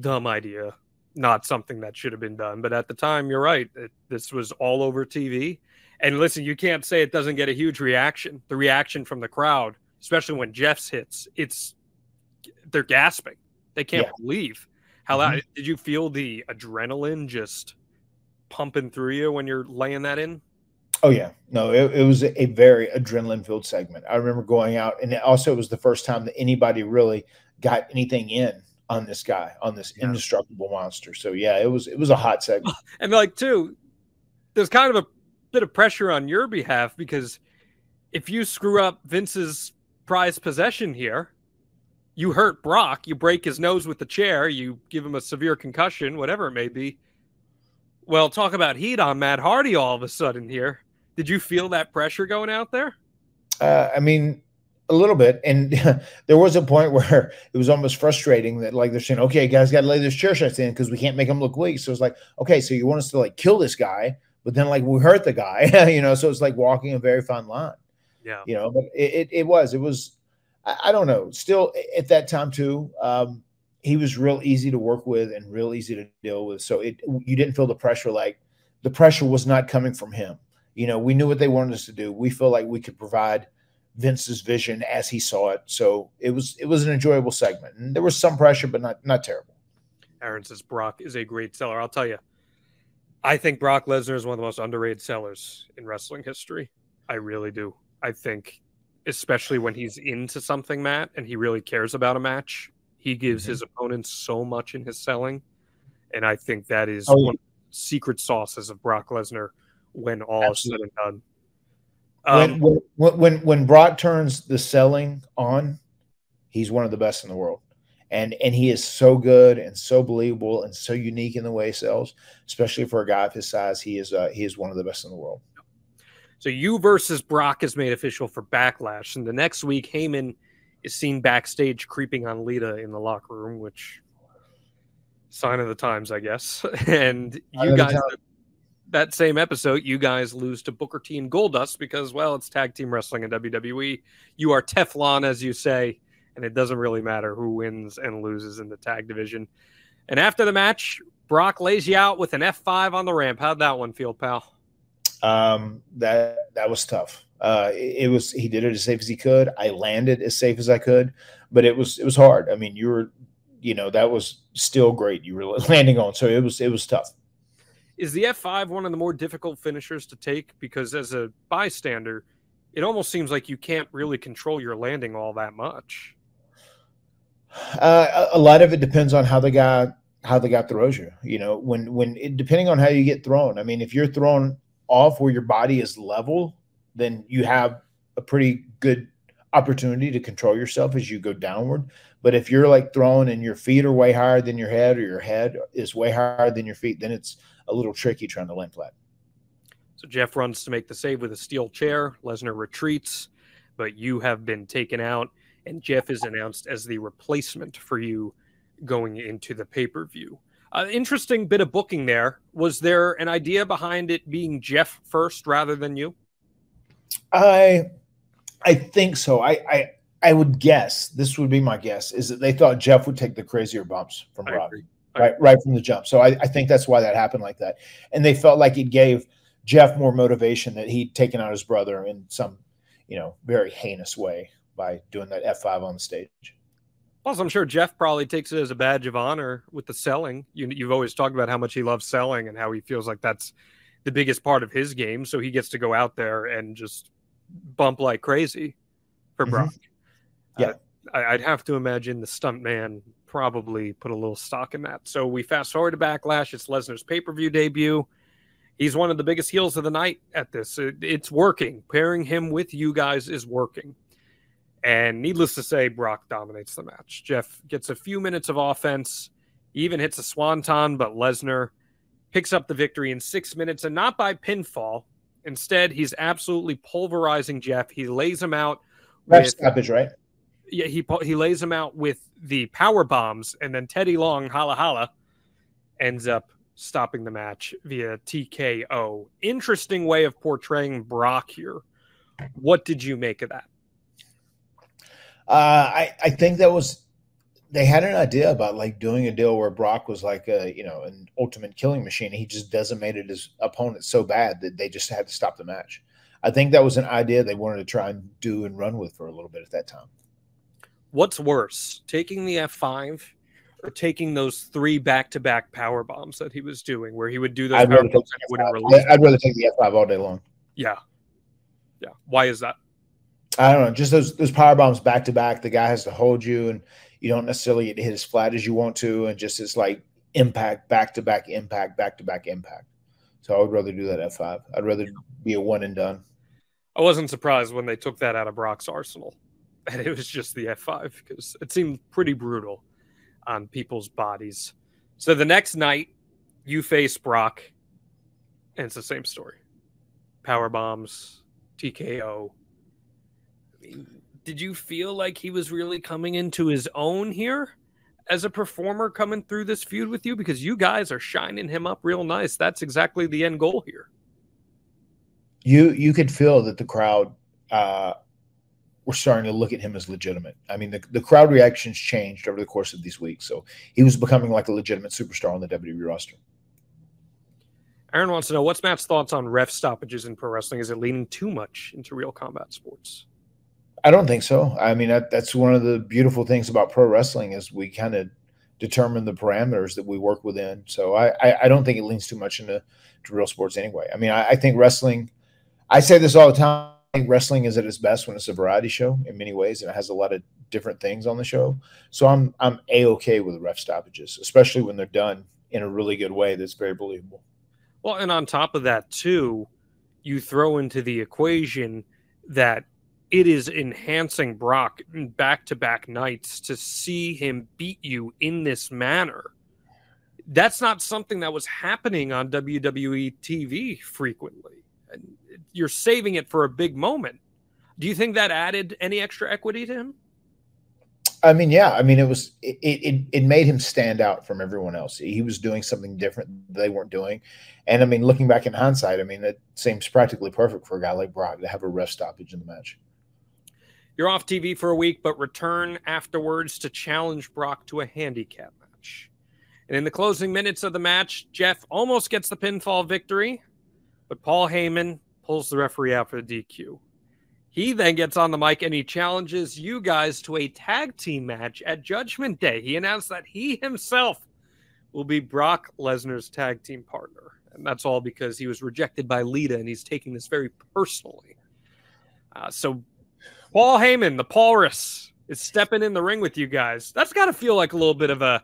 dumb idea, not something that should have been done. But at the time, you're right. It, this was all over TV. And listen, you can't say it doesn't get a huge reaction. The reaction from the crowd, especially when Jeff's hits, it's they're gasping. They can't Yeah. believe how loud. Mm-hmm. Did you feel the adrenaline just pumping through you when you're laying that in? Oh yeah, no, it, it was a very adrenaline filled segment. I remember going out, and it also it was the first time that anybody really got anything in on this guy, on this indestructible monster. So yeah, it was it was a hot segment. (laughs) And like, too, there's kind of a bit of pressure on your behalf because if you screw up Vince's prized possession here. You hurt Brock, you break his nose with the chair, you give him a severe concussion, whatever it may be. Well, talk about heat on Matt Hardy all of a sudden here. Did you feel that pressure going out there? Uh, I mean, a little bit. And (laughs) there was a point where (laughs) it was almost frustrating that like they're saying, okay, guys got to lay this chair shots in because we can't make him look weak. So it's like, okay, so you want us to like kill this guy, but then like we hurt the guy, (laughs) you know? So it's like walking a very fine line, Yeah. you know, but it, it, it was, it was, I, I don't know, still at that time too. Um, he was real easy to work with and real easy to deal with. So it, you didn't feel the pressure. Like the pressure was not coming from him. You know, we knew what they wanted us to do. We feel like we could provide Vince's vision as he saw it. So it was it was an enjoyable segment, and there was some pressure, but not not terrible. Aaron says Brock is a great seller. I'll tell you, I think Brock Lesnar is one of the most underrated sellers in wrestling history. I really do. I think, especially when he's into something, Matt, and he really cares about a match, he gives his opponents so much in his selling. And I think that is Oh, yeah. one of the secret sauces of Brock Lesnar when all is said and done. when, Um, when when when when Brock turns the selling on, he's one of the best in the world, and and he is so good and so believable and so unique in the way he sells, especially for a guy of his size. He is uh, he is one of the best in the world. So you versus Brock is made official for Backlash, and the next week Heyman is seen backstage creeping on Lita in the locker room, which sign of the times, I guess. (laughs) And you guys, that same episode, you guys lose to Booker T and Goldust because, well, it's tag team wrestling in WWE. You are Teflon, as you say, and it doesn't really matter who wins and loses in the tag division. And after the match, Brock lays you out with an F5 on the ramp. How'd that one feel, pal? Um, that that was tough. Uh, it, it was he did it as safe as he could. I landed as safe as I could, but it was it was hard. I mean, you were, you know, that was still great. You were (laughs) landing on, so it was it was tough. Is the F5 one of the more difficult finishers to take? Because as a bystander, it almost seems like you can't really control your landing all that much. Uh, a, a lot of it depends on how the guy how the guy throws you. You know, when when it, depending on how you get thrown. I mean, if you're thrown off where your body is level, then you have a pretty good opportunity to control yourself as you go downward. But if you're like thrown and your feet are way higher than your head, or your head is way higher than your feet, then it's a little tricky trying to land flat. So Jeff runs to make the save with a steel chair. Lesnar retreats, but you have been taken out, and Jeff is announced as the replacement for you going into the pay per view. Uh, interesting bit of booking there. Was there an idea behind it being Jeff first rather than you? I I think so. I I I would guess this would be my guess is that they thought Jeff would take the crazier bumps from I Brock. agree. I Right, right from the jump. So I, I think that's why that happened like that. And they felt like it gave Jeff more motivation that he'd taken out his brother in some, you know, very heinous way by doing that F5 on the stage. Plus, I'm sure Jeff probably takes it as a badge of honor with the selling. You, you've always talked about how much he loves selling and how he feels like that's the biggest part of his game. So he gets to go out there and just bump like crazy for Mhm. Brock. Yeah. Uh, I, I'd have to imagine the stunt man probably put a little stock in that. So we fast forward to Backlash. It's Lesnar's pay per view debut. He's one of the biggest heels of the night at this. It- it's working. Pairing him with you guys is working. And needless to say, Brock dominates the match. Jeff gets a few minutes of offense, even hits a swanton, but Lesnar picks up the victory in six minutes and not by pinfall. Instead, he's absolutely pulverizing Jeff. He lays him out. Ref with- stoppage, right? yeah, he he lays him out with the power bombs, and then Teddy Long, holla holla, ends up stopping the match via TKO. Interesting way of portraying Brock here. What did you make of that? Uh, I, I think that was they had an idea about like doing a deal where Brock was like a you know an ultimate killing machine. He just decimated his opponent so bad that they just had to stop the match. I think that was an idea they wanted to try and do and run with for a little bit at that time. What's worse, taking the F5 or taking those three back-to-back power bombs that he was doing, where he would do those I'd power bombs and wouldn't release? I'd rather take the F5 all day long. Yeah, yeah. Why is that? I don't know, just those those power bombs back to back. The guy has to hold you, and you don't necessarily hit as flat as you want to, and just it's like impact, back to back impact, back to back impact. So I would rather do that F five. I'd rather be a one and done. I wasn't surprised when they took that out of Brock's arsenal. (laughs) and it was just the F5 because it seemed pretty brutal on people's bodies. So the next night, you face Brock, and it's the same story power bombs, TKO. Did you feel like he was really coming into his own here as a performer coming through this feud with you? Because you guys are shining him up real nice. That's exactly the end goal here. You you could feel that the crowd uh, were starting to look at him as legitimate. I mean, the, the crowd reactions changed over the course of these weeks, so he was becoming like a legitimate superstar on the WWE roster. Aaron wants to know what's Matt's thoughts on ref stoppages in pro wrestling? Is it leaning too much into real combat sports? I don't think so. I mean, that, that's one of the beautiful things about pro wrestling is we kind of determine the parameters that we work within. So I, I, I don't think it leans too much into to real sports anyway. I mean, I, I think wrestling. I say this all the time. Wrestling is at its best when it's a variety show in many ways, and it has a lot of different things on the show. So I'm I'm a okay with ref stoppages, especially when they're done in a really good way that's very believable. Well, and on top of that, too, you throw into the equation that it is enhancing Brock back to back nights to see him beat you in this manner. That's not something that was happening on WWE TV frequently. And you're saving it for a big moment. Do you think that added any extra equity to him? I mean, yeah. I mean, it was it, it it made him stand out from everyone else. He was doing something different they weren't doing, and I mean, looking back in hindsight, I mean, it seems practically perfect for a guy like Brock to have a ref stoppage in the match. You're off TV for a week, but return afterwards to challenge Brock to a handicap match. And in the closing minutes of the match, Jeff almost gets the pinfall victory, but Paul Heyman pulls the referee out for the DQ. He then gets on the mic and he challenges you guys to a tag team match at Judgment Day. He announced that he himself will be Brock Lesnar's tag team partner. And that's all because he was rejected by Lita and he's taking this very personally. Uh, so, Paul Heyman, the Paulrus, is stepping in the ring with you guys. That's got to feel like a little bit of a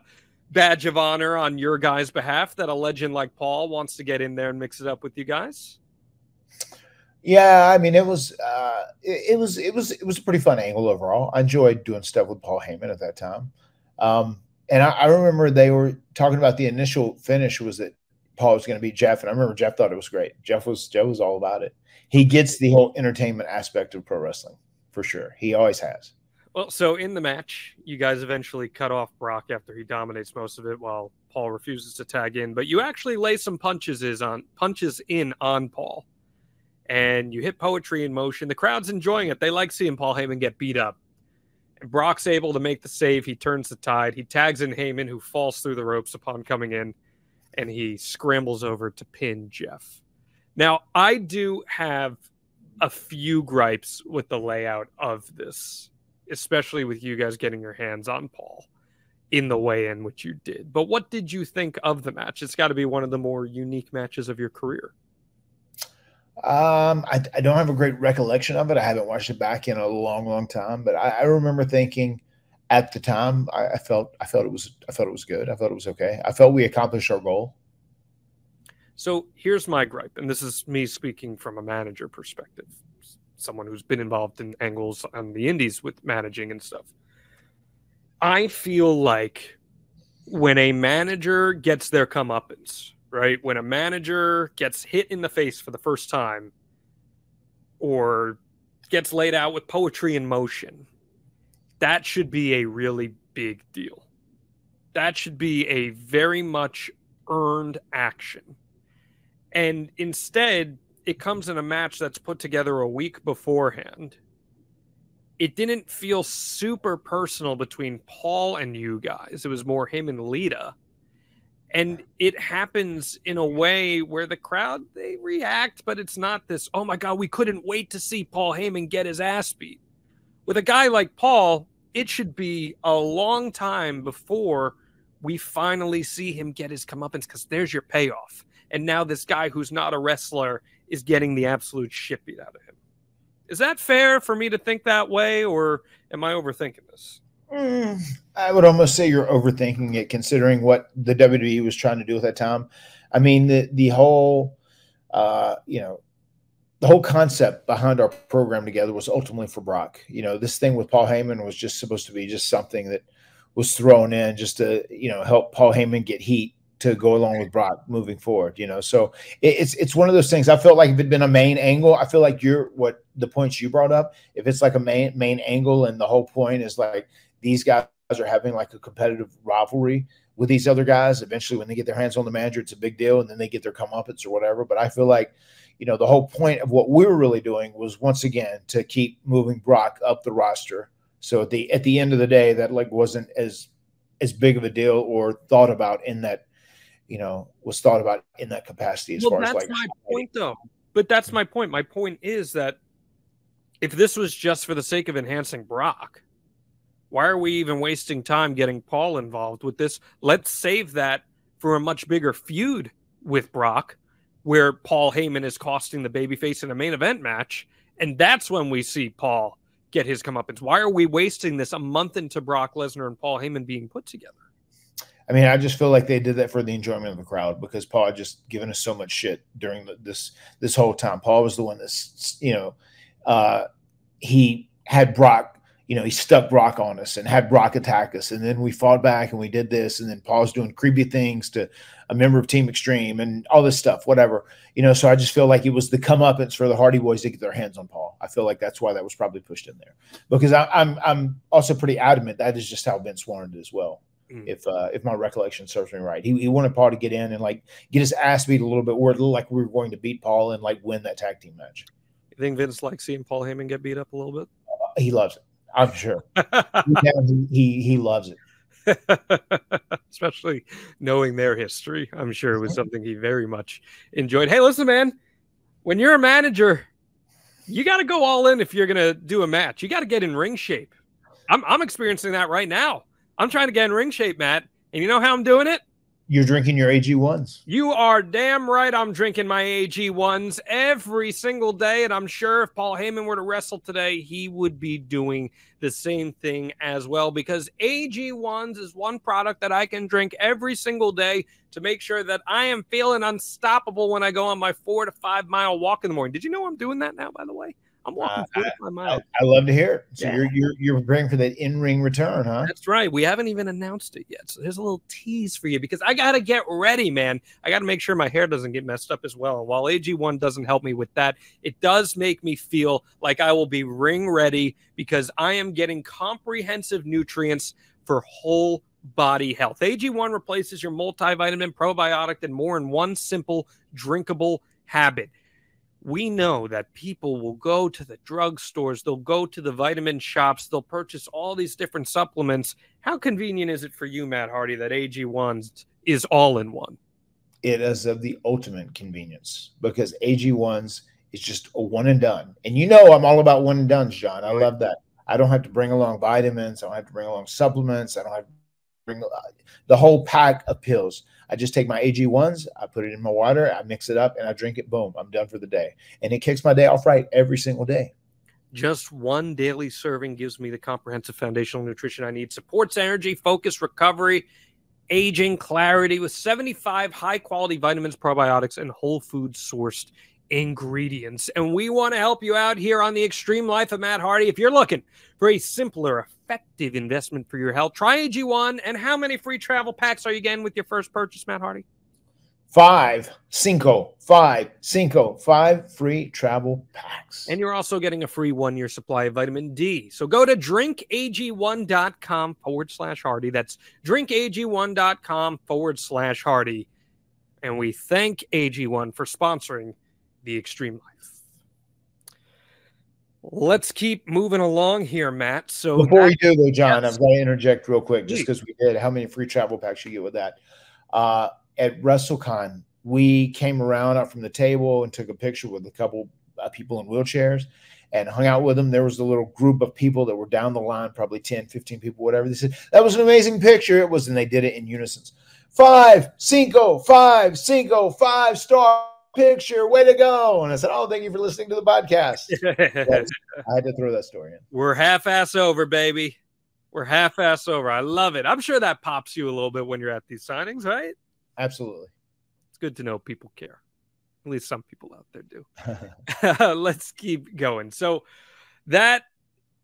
badge of honor on your guys' behalf that a legend like Paul wants to get in there and mix it up with you guys. Yeah, I mean, it was uh, it, it was it was it was a pretty fun angle overall. I enjoyed doing stuff with Paul Heyman at that time, um, and I, I remember they were talking about the initial finish was that Paul was going to beat Jeff, and I remember Jeff thought it was great. Jeff was Jeff was all about it. He gets the whole entertainment aspect of pro wrestling for sure. He always has. Well, so in the match, you guys eventually cut off Brock after he dominates most of it, while Paul refuses to tag in. But you actually lay some punches is on punches in on Paul, and you hit poetry in motion. The crowd's enjoying it. They like seeing Paul Heyman get beat up. And Brock's able to make the save. He turns the tide. He tags in Heyman, who falls through the ropes upon coming in, and he scrambles over to pin Jeff. Now, I do have a few gripes with the layout of this especially with you guys getting your hands on Paul in the way in which you did. But what did you think of the match? It's got to be one of the more unique matches of your career. Um, I, I don't have a great recollection of it. I haven't watched it back in a long, long time, but I, I remember thinking at the time I, I felt I felt it was I felt it was good. I felt it was okay. I felt we accomplished our goal. So here's my gripe, and this is me speaking from a manager perspective someone who's been involved in angles on the indies with managing and stuff. I feel like when a manager gets their comeuppance, right? When a manager gets hit in the face for the first time or gets laid out with poetry in motion, that should be a really big deal. That should be a very much earned action. And instead, it comes in a match that's put together a week beforehand. It didn't feel super personal between Paul and you guys. It was more him and Lita. And it happens in a way where the crowd they react, but it's not this, oh my god, we couldn't wait to see Paul Heyman get his ass beat. With a guy like Paul, it should be a long time before we finally see him get his comeuppance because there's your payoff. And now this guy who's not a wrestler is getting the absolute shit beat out of him. Is that fair for me to think that way, or am I overthinking this? Mm, I would almost say you're overthinking it, considering what the WWE was trying to do at that time. I mean, the the whole, uh, you know, the whole concept behind our program together was ultimately for Brock. You know, this thing with Paul Heyman was just supposed to be just something that was thrown in just to you know help Paul Heyman get heat to go along with Brock moving forward. You know, so it, it's it's one of those things. I felt like if it'd been a main angle, I feel like you're what the points you brought up. If it's like a main main angle, and the whole point is like these guys are having like a competitive rivalry with these other guys. Eventually, when they get their hands on the manager, it's a big deal, and then they get their comeuppance or whatever. But I feel like, you know, the whole point of what we were really doing was once again to keep moving Brock up the roster. So at the at the end of the day, that like wasn't as as big of a deal or thought about in that, you know, was thought about in that capacity as well, far as that's like my point, though. But that's mm-hmm. my point. My point is that if this was just for the sake of enhancing Brock, why are we even wasting time getting Paul involved with this? Let's save that for a much bigger feud with Brock, where Paul Heyman is costing the babyface in a main event match, and that's when we see Paul get his comeuppance. Why are we wasting this a month into Brock Lesnar and Paul Heyman being put together? I mean, I just feel like they did that for the enjoyment of the crowd because Paul had just given us so much shit during the, this this whole time. Paul was the one that's you know uh, he had Brock, you know, he stuck Brock on us and had Brock attack us, and then we fought back and we did this, and then Paul's doing creepy things to a member of Team Extreme and all this stuff, whatever, you know. So I just feel like it was the comeuppance for the Hardy Boys to get their hands on Paul. I feel like that's why that was probably pushed in there because I, I'm I'm also pretty adamant that is just how Vince wanted it as well if uh, if my recollection serves me right. He, he wanted Paul to get in and like get his ass beat a little bit, where it looked like we were going to beat Paul and like win that tag team match. You think Vince likes seeing Paul Heyman get beat up a little bit? He loves it. I'm sure. (laughs) he, he he loves it. (laughs) Especially knowing their history. I'm sure it was something he very much enjoyed. Hey, listen, man, when you're a manager, you got to go all in if you're going to do a match. You got to get in ring shape. I'm, I'm experiencing that right now. I'm trying to get in ring shape, Matt. And you know how I'm doing it? You're drinking your AG ones. You are damn right. I'm drinking my AG ones every single day. And I'm sure if Paul Heyman were to wrestle today, he would be doing the same thing as well because AG ones is one product that I can drink every single day to make sure that I am feeling unstoppable when I go on my four to five mile walk in the morning. Did you know I'm doing that now, by the way? I'm walking Uh, four to five miles. I love to hear it. So Yeah. you're you're you're preparing for that in ring return, huh? That's right. We haven't even announced it yet. So there's a little tease for you because I got to get ready, man. I got to make sure my hair doesn't get messed up as well. And while AG1 doesn't help me with that, it does make me feel like I will be ring ready because I am getting comprehensive nutrients for whole body health. AG1 replaces your multivitamin, probiotic, and more in one simple drinkable habit we know that people will go to the drugstores, they'll go to the vitamin shops, they'll purchase all these different supplements. How convenient is it for you, Matt Hardy, that AG1 is all in one? It is of the ultimate convenience because AG ones is just a one and done. And you know I'm all about one and dones, Jon. I love that. I don't have to bring along vitamins. I don't have to bring along supplements. I don't have to bring uh, the whole pack of pills. I just take my AG ones, I put it in my water, I mix it up, and I drink it. Boom, I'm done for the day. And it kicks my day off right every single day. Just one daily serving gives me the comprehensive foundational nutrition I need, supports energy, focus, recovery, aging, clarity with 75 high quality vitamins, probiotics, and whole food sourced ingredients. And we want to help you out here on the Extreme Life of Matt Hardy. If you're looking for a simpler, effective investment for your health, try AG1. And how many free travel packs are you getting with your first purchase, Matt Hardy? Five, cinco, five, cinco, five free travel packs. And you're also getting a free one year supply of vitamin D. So go to drinkag1.com forward slash Hardy. That's drinkag1.com forward slash Hardy. And we thank AG1 for sponsoring the Extreme Life. Let's keep moving along here, Matt. So Before we do, though, Jon, Yes. I've got to interject real quick just because we did. How many free travel packs you get with that? Uh, at WrestleCon, we came around up from the table and took a picture with a couple uh, people in wheelchairs and hung out with them. There was a little group of people that were down the line, probably 10, 15 people, whatever. They said, That was an amazing picture. It was, and they did it in unison. Five, cinco, five, cinco, five star picture. Way to go. And I said, Oh, thank you for listening to the podcast. (laughs) I had to throw that story in. We're half ass over, baby. We're half ass over. I love it. I'm sure that pops you a little bit when you're at these signings, right? Absolutely. It's good to know people care. At least some people out there do. (laughs) (laughs) Let's keep going. So that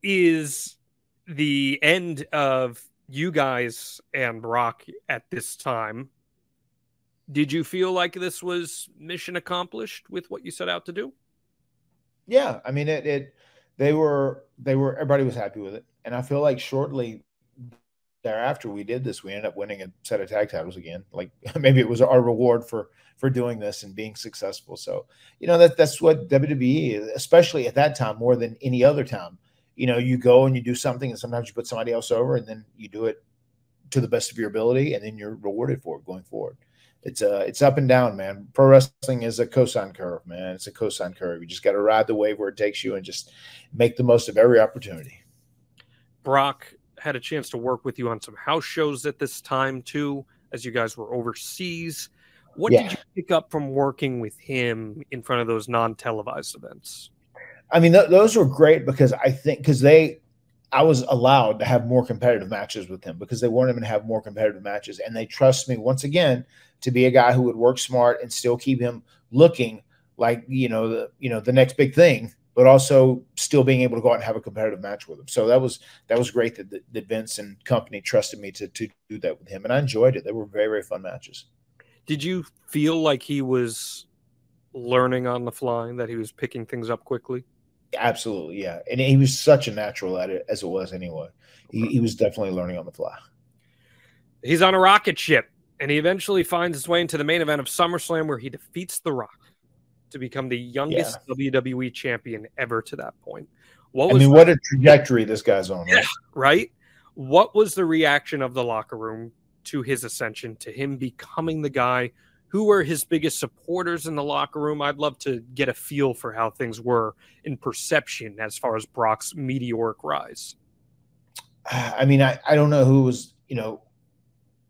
is the end of you guys and Brock at this time. Did you feel like this was mission accomplished with what you set out to do? Yeah, I mean it. It they were they were everybody was happy with it, and I feel like shortly thereafter we did this, we ended up winning a set of tag titles again. Like (laughs) maybe it was our reward for for doing this and being successful. So you know that that's what WWE, especially at that time, more than any other time. You know, you go and you do something, and sometimes you put somebody else over, and then you do it to the best of your ability, and then you're rewarded for it going forward. It's uh it's up and down, man. Pro wrestling is a cosine curve, man. It's a cosine curve. You just got to ride the wave where it takes you and just make the most of every opportunity. Brock had a chance to work with you on some house shows at this time too, as you guys were overseas. What Yeah. did you pick up from working with him in front of those non-televised events? I mean, th- those were great because I think because they, I was allowed to have more competitive matches with him because they wanted him to have more competitive matches, and they trust me once again to be a guy who would work smart and still keep him looking like you know the you know the next big thing, but also still being able to go out and have a competitive match with him. So that was that was great that, that, Vince and company trusted me to to do that with him, and I enjoyed it. They were very very fun matches. Did you feel like he was learning on the fly, that he was picking things up quickly? Absolutely, yeah, and he was such a natural at it as it was anyway. He, he was definitely learning on the fly. He's on a rocket ship, and he eventually finds his way into the main event of SummerSlam, where he defeats The Rock to become the youngest WWE champion ever to that point. What I mean, what a trajectory this guy's on. Right? Yeah, right? What was the reaction of the locker room to his ascension, to him becoming the guy? Who were his biggest supporters in the locker room? I'd love to get a feel for how things were in perception as far as Brock's meteoric rise. I mean, I, I don't know who was, you know,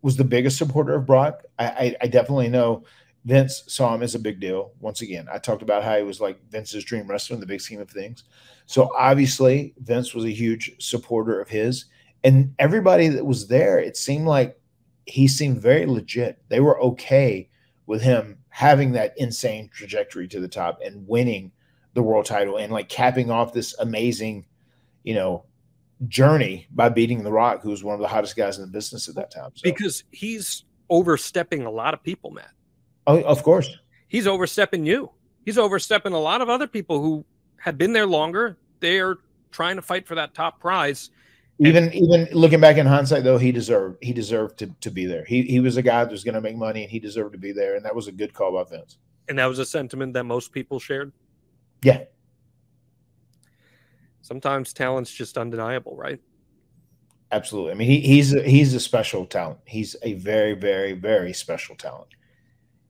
was the biggest supporter of Brock. I, I, I definitely know Vince saw him as a big deal. Once again, I talked about how he was like Vince's dream wrestler in the big scheme of things. So obviously, Vince was a huge supporter of his, and everybody that was there, it seemed like he seemed very legit. They were okay with him having that insane trajectory to the top and winning the world title and like capping off this amazing, you know, journey by beating The Rock, who was one of the hottest guys in the business at that time. So, Because he's overstepping a lot of people, Matt. oh, of course, He's overstepping you. He's overstepping a lot of other people who have been there longer. They're trying to fight for that top prize. Even even looking back in hindsight, though, he deserved he deserved to, to be there. He he was a guy that was going to make money, and he deserved to be there, and that was a good call by Vince. And that was a sentiment that most people shared. Yeah, Sometimes talent's just undeniable, right? absolutely. I mean, he, he's a, he's a special talent. He's a very very very special talent.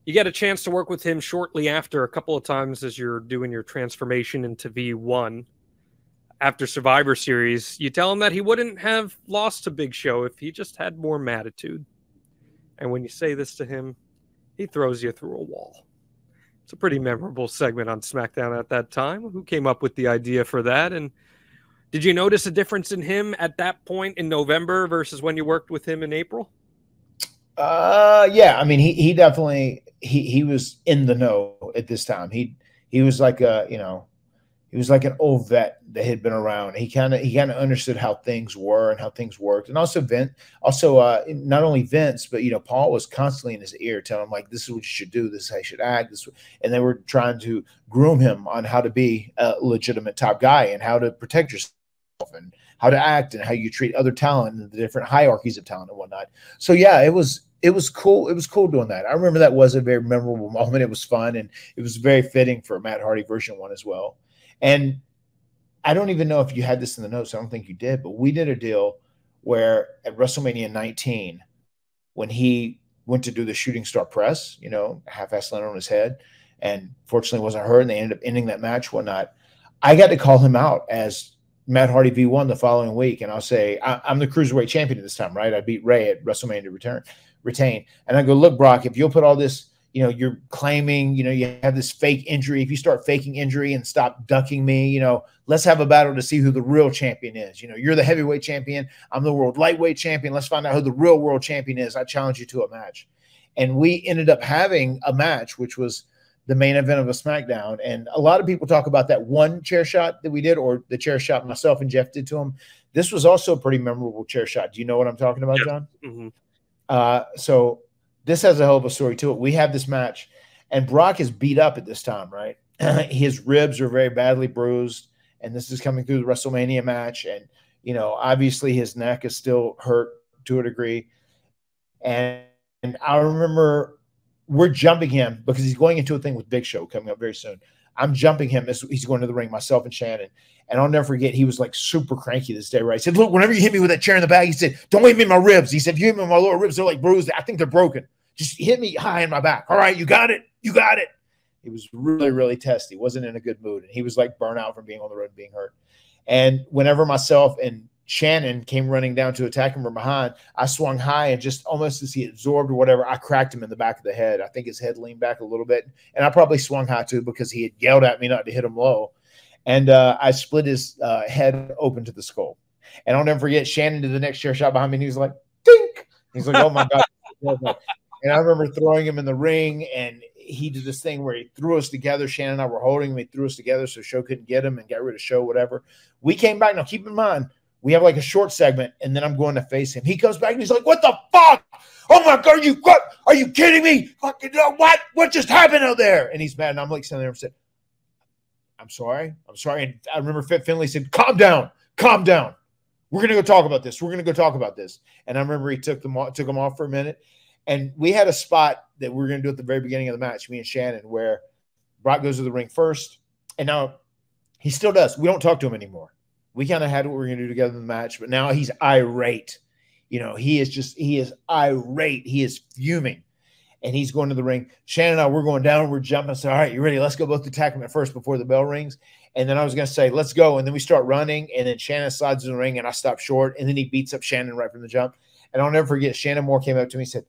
You get a chance to work with him shortly after a couple of times as you're doing your transformation into V1 after Survivor Series. You tell him that he wouldn't have lost to Big Show if he just had more Mattitude. And when you say this to him, he throws you through a wall. It's a pretty memorable segment on SmackDown at that time. Who came up with the idea for that? And did you notice a difference in him at that point in November versus when you worked with him in April? Uh, yeah. I mean, he he definitely he he was in the know at this time. He he was like a you know he was like an old vet that had been around. He kind of he kind of understood how things were and how things worked. And also Vince, also uh, not only Vince, but you know Paul was constantly in his ear telling him like, "This is what you should do. This is how you should act." This, and they were trying to groom him on how to be a legitimate top guy and how to protect yourself and how to act and how you treat other talent and the different hierarchies of talent and whatnot. So yeah, it was it was cool. It was cool doing that. I remember that was a very memorable (laughs) moment. It was fun and it was very fitting for a Matt Hardy version one as well. And I don't even know if you had this in the notes. I don't think you did, but we did a deal where at WrestleMania 19, when he went to do the shooting star press, you know, half-ass land on his head, and fortunately wasn't hurt, and they ended up ending that match, whatnot. I got to call him out as Matt Hardy V1 the following week, and I'll say I, I'm the cruiserweight champion this time, right? I beat Rey at WrestleMania to return, retain, and I go, look, Brock, if you'll put all this, you know, you're claiming, you know, you have this fake injury. If you start faking injury and stop ducking me, you know, let's have a battle to see who the real champion is. You know, you're the heavyweight champion, I'm the world lightweight champion. Let's find out who the real world champion is. I challenge you to a match, and we ended up having a match, which was the main event of a SmackDown. And a lot of people talk about that one chair shot that we did, or the chair shot myself and Jeff did to him. This was also a pretty memorable chair shot. Do you know what I'm talking about, Jon? Mhm. Uh, so this has a hell of a story to it. We have this match, and Brock is beat up at this time, right? (clears throat) His ribs are very badly bruised, and this is coming through the WrestleMania match. And you know, obviously his neck is still hurt to a degree. And, and I remember we're jumping him because he's going into a thing with Big Show coming up very soon. I'm jumping him as he's going to the ring, myself and Shannon. And I'll never forget, he was like super cranky this day, right? He said, Look, whenever you hit me with that chair in the back, he said, Don't hit me in my ribs. He said, If you hit me in my lower ribs, they're like bruised. I think they're broken. Just hit me high in my back. All right, you got it. You got it. He was really, really testy. Wasn't in a good mood. And he was like burnout from being on the road and being hurt. And whenever myself and Shannon came running down to attack him from behind, I swung high and just almost as he absorbed or whatever, I cracked him in the back of the head. I think his head leaned back a little bit. And I probably swung high too because he had yelled at me not to hit him low. And uh, I split his uh, head open to the skull. And I'll never forget, Shannon did the next chair shot behind me and he was like, dink. He's like, oh my God. (laughs) and I remember throwing him in the ring and he did this thing where he threw us together. Shannon and I were holding him. He threw us together so Show couldn't get him and got rid of Show, whatever. We came back. Now, keep in mind, we have like a short segment and then I'm going to face him. He comes back and he's like, what the fuck? Oh my God, are you? Are you kidding me? Fucking uh, what? What just happened out there? And he's mad. And I'm like sitting there and said, I'm sorry. I'm sorry. And I remember Finlay said, calm down, calm down. We're gonna go talk about this. We're gonna go talk about this. And I remember he took them took them off for a minute. And we had a spot that we are gonna do at the very beginning of the match, me and Shannon, where Brock goes to the ring first. And now he still does. We don't talk to him anymore. We kind of had what we are gonna do together in the match, but now he's irate. You know, he is just he is irate. He is fuming. And he's going to the ring. Shannon and I, we're going down, we're jumping. Said, All right, you ready? Let's go both attack him at first before the bell rings. And then I was going to say, let's go. And then we start running. And then Shannon slides in the ring and I stop short. And then he beats up Shannon right from the jump. And I'll never forget, Shannon Moore came up to me and said,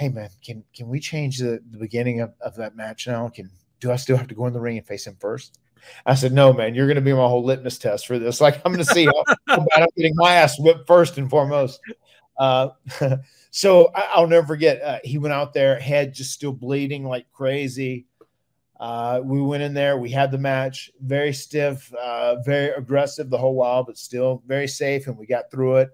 Hey, man, can can we change the, the beginning of, of that match now? Can Do I still have to go in the ring and face him first? I said, No, man, you're going to be my whole litmus test for this. Like, I'm going to see how, (laughs) how bad I'm getting my ass whipped first and foremost. Uh, (laughs) so I, I'll never forget, uh, he went out there, head just still bleeding like crazy. Uh, we went in there. We had the match, very stiff, uh, very aggressive the whole while, but still very safe. And we got through it.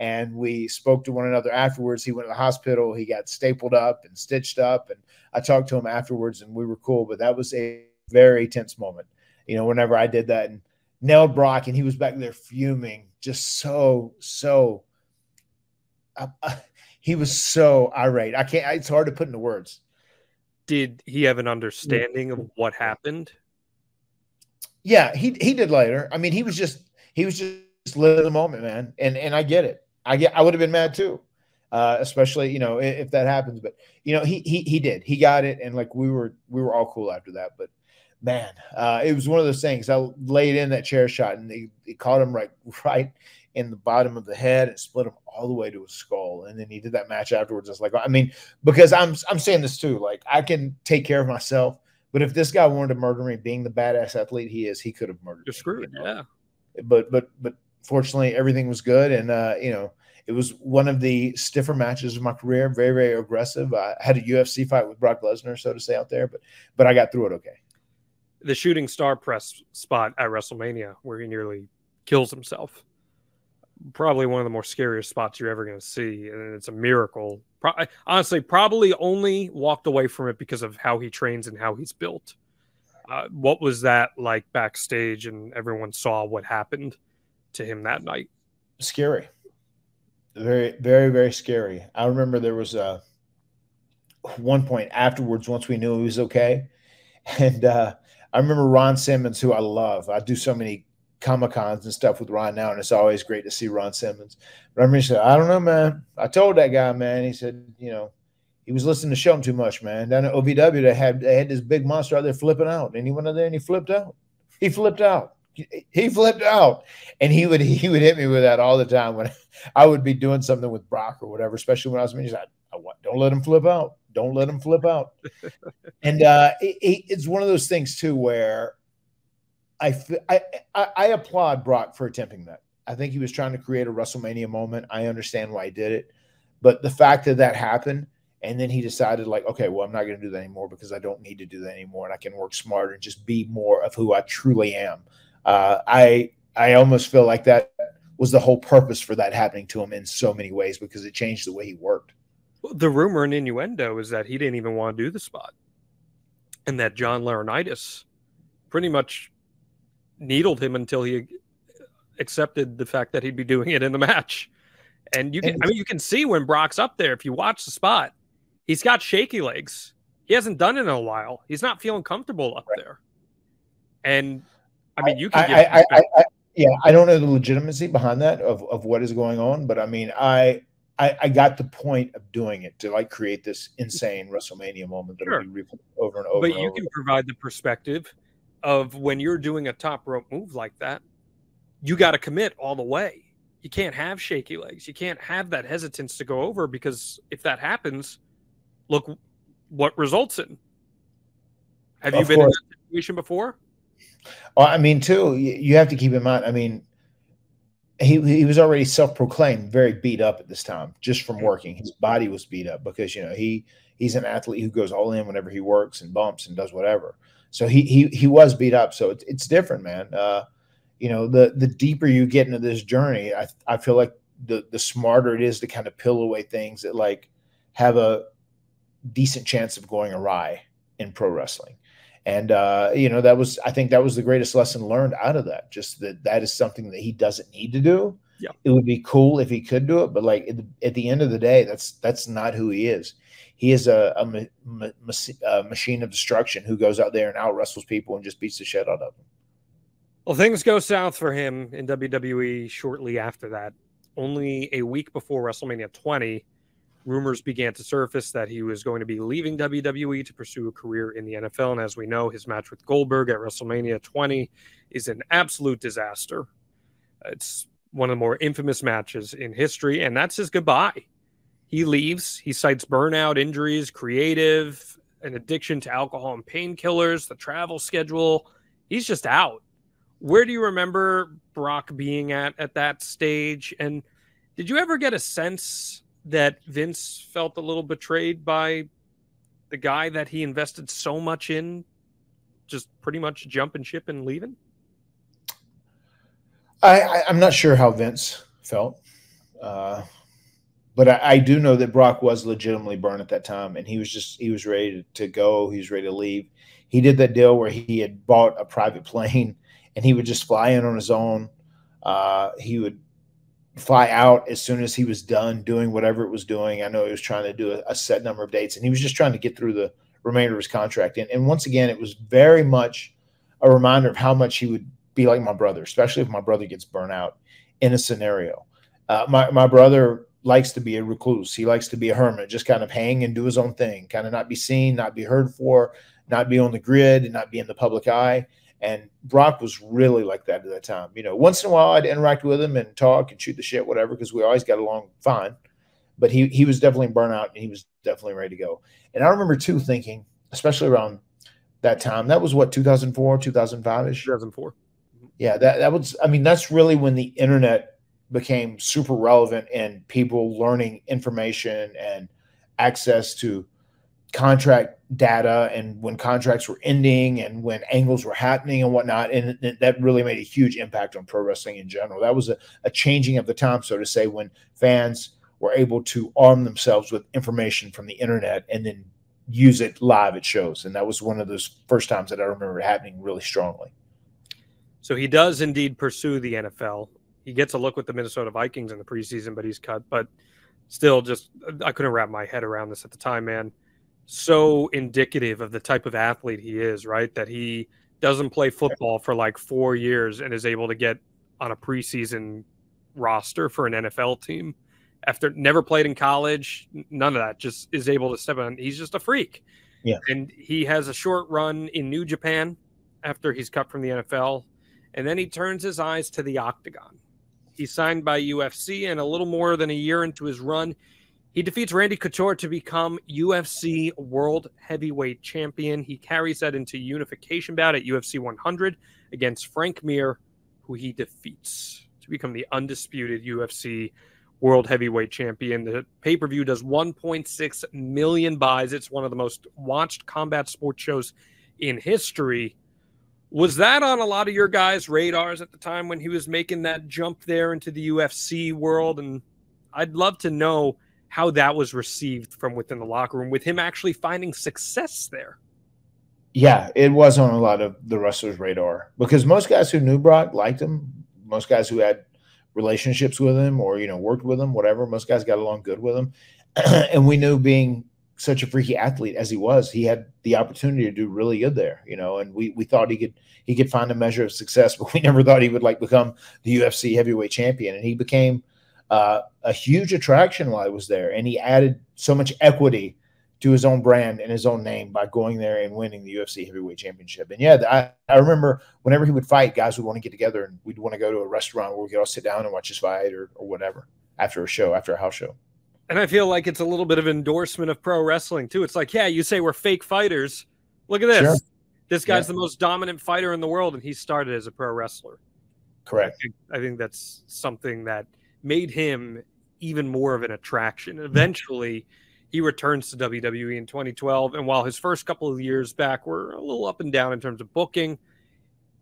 And we spoke to one another afterwards. He went to the hospital. He got stapled up and stitched up. And I talked to him afterwards, and we were cool. But that was a very tense moment. You know, whenever I did that and nailed Brock, and he was back there fuming, just so so. Uh, uh, he was so irate. I can't. It's hard to put into words Did he have an understanding of what happened? Yeah, he he did later. I mean, he was just he was just living the moment, man. And and I get it. I get I would have been mad too. Uh, especially, you know, if, if that happens. But you know, he he he did. He got it and like we were we were all cool after that. But man, uh, it was one of those things. I laid in that chair shot and he, he caught him right (laughs) right in the bottom of the head and split him all the way to his skull. And then he did that match afterwards. It's like, I mean, because I'm I'm saying this too. Like I can take care of myself, but if this guy wanted to murder me, being the badass athlete he is, he could have murdered You're me. screwed. Yeah. But but but fortunately, everything was good, and uh, you know. It was one of the stiffer matches of my career. Very, very aggressive. I had a UFC fight with Brock Lesnar, so to say, out there, but but I got through it okay. The shooting star press spot at WrestleMania where he nearly kills himself. Probably one of the more scariest spots you're ever going to see. And it's a miracle. Pro- honestly, probably only walked away from it because of how he trains and how he's built. Uh, what was that like backstage and everyone saw what happened to him that night? scary very very very scary. I remember there was a one point afterwards once we knew he was okay. (laughs) And uh i remember ron simmons who i love. I do so many comic cons and stuff with ron now and it's always great to see ron simmons. But i remember he said i don't know man. I told that guy man he said you know he was listening to show him too much man. Down at ovw they had they had this big monster out there flipping out. And he went in there? And he flipped out. He flipped out he flipped out and he would he would hit me with that all the time when I would be doing something with Brock or whatever, especially when I was like, I want, don't let him flip out. Don't let him flip out. (laughs) and uh, it, it- it's one of those things too where I I applaud Brock for attempting that. I think he was trying to create a WrestleMania moment. I understand why he did it, but the fact that that happened And then he decided, like, okay, well, I'm not going to do that anymore because I don't need to do that anymore, and I can work smarter and just be more of who I truly am. Uh, I I almost feel like that was the whole purpose for that happening to him in so many ways because it changed the way he worked. The rumor and innuendo is that he didn't even want to do the spot, and that John Laurinaitis pretty much needled him until he accepted the fact that he'd be doing it in the match. And you can, I mean, you can see when Brock's up there. If you watch the spot, he's got shaky legs. He hasn't done it in a while. He's not feeling comfortable up there. And I mean, you can. I, I, I, I, yeah, I don't know the legitimacy behind that of, of what is going on, but I mean, I, I I got the point of doing it to like create this insane WrestleMania moment that Sure. over and over. but and you over. can provide the perspective of when you're doing a top rope move like that, you got to commit all the way. You can't have shaky legs. You can't have that hesitance to go over because if that happens, look what results in. Have you Of been in course. that situation before? Well, I mean, too, you, you have to keep in mind. I mean, he he was already self-proclaimed very beat up at this time, just from working. His body was beat up because you know he he's an athlete who goes all in whenever he works and bumps and does whatever. So he he he was beat up. So it's it's different, man. Uh, you know, the the deeper you get into this journey, I I feel like the the smarter it is to kind of peel away things that like have a decent chance of going awry in pro wrestling and uh, you know that was i think that was the greatest lesson learned out of that just that that is something that he doesn't need to do Yeah. it would be cool if he could do it but like at the, at the end of the day that's that's not who he is he is a, a, ma- ma- a machine of destruction who goes out there and out wrestles people and just beats the shit out of them Well, things go south for him in WWE shortly after that. Only a week before WrestleMania 20, rumors began to surface that he was going to be leaving WWE to pursue a career in the NFL. And as we know, his match with Goldberg at WrestleMania 20 is an absolute disaster. It's one of the more infamous matches in history, and that's his goodbye. He leaves. He cites burnout, injuries, creative, an addiction to alcohol and painkillers, the travel schedule. He's just out where do you remember Brock being at at that stage? And did you ever get a sense that Vince felt a little betrayed by the guy that he invested so much in, just pretty much jumping ship and leaving? I, I I'm not sure how Vince felt, uh, but I, I do know that Brock was legitimately burned at that time, and he was just he was ready to go. He was ready to leave. He did that deal where he had bought a private (laughs) plane, and he would just fly in on his own. Uh, he would fly out as soon as he was done doing whatever it was doing. I know he was trying to do a, a set number of dates, and he was just trying to get through the remainder of his contract. And, and once again, it was very much a reminder of how much he would be like my brother, especially if my brother gets burnt out in a scenario. Uh, my my brother likes to be a recluse. He likes to be a hermit, just kind of hang and do his own thing, kind of not be seen, not be heard for, not be on the grid, and not be in the public eye. And Brock was really like that at that time. You know, once in a while I'd interact with him and talk and shoot the shit, whatever, because we always got along fine. But he he was definitely burnt out and he was definitely ready to go. And I remember too thinking, especially around that time, that was what 2004, 2005 ish. 2004. Yeah, that that was. I mean, that's really when the internet became super relevant and people learning information and access to contract data and when contracts were ending and when angles were happening and whatnot. And that really made a huge impact on pro wrestling in general. That was a, a changing of the time, so to say, when fans were able to arm themselves with information from the internet and then use it live at shows. And that was one of those first times that I remember happening really strongly. So he does indeed pursue the NFL. He gets a look with the Minnesota Vikings in the preseason, but he's cut. But still, just I couldn't wrap my head around this at the time, man. So indicative of the type of athlete he is, right? That he doesn't play football for like four years and is able to get on a preseason roster for an NFL team after never played in college, none of that, just is able to step on. He's just a freak. Yeah. And he has a short run in New Japan after he's cut from the NFL. And then he turns his eyes to the octagon. He's signed by UFC, and a little more than a year into his run, he defeats Randy Couture to become UFC World Heavyweight Champion. He carries that into unification bout at UFC 100 against Frank Mir, who he defeats to become the undisputed UFC world heavyweight champion. The pay per view does 1.6 million buys. It's one of the most watched combat sports shows in history. Was that on a lot of your guys' radars at the time when he was making that jump there into the UFC world? And I'd love to know how that was received from within the locker room with him actually finding success there. Yeah, it was on a lot of the wrestlers' radar because most guys who knew Brock liked him. Most guys who had relationships with him or you know worked with him, whatever. Most guys got along good with him, (clears throat) and we knew being such a freaky athlete as he was, he had the opportunity to do really good there. You know, and we we thought he could he could find a measure of success, (laughs) but we never thought he would like become the UFC heavyweight champion, and he became uh, a huge attraction while he was there, and he added so much equity to his own brand and his own name by going there and winning the UFC heavyweight championship. And yeah, I, I remember whenever he would fight, guys would want to get together and we'd want to go to a restaurant where we could all sit down and watch his fight or, or whatever after a show, after a house show. And I feel like it's a little bit of endorsement of pro wrestling too. It's like, yeah, you say we're fake fighters. Look at this. Sure. This guy's Yeah. the most dominant fighter in the world, and he started as a pro wrestler. Correct. I think, I think that's something that made him even more of an attraction. Eventually, he returns to WWE in 2012, and while his first couple of years back were a little up and down in terms of booking,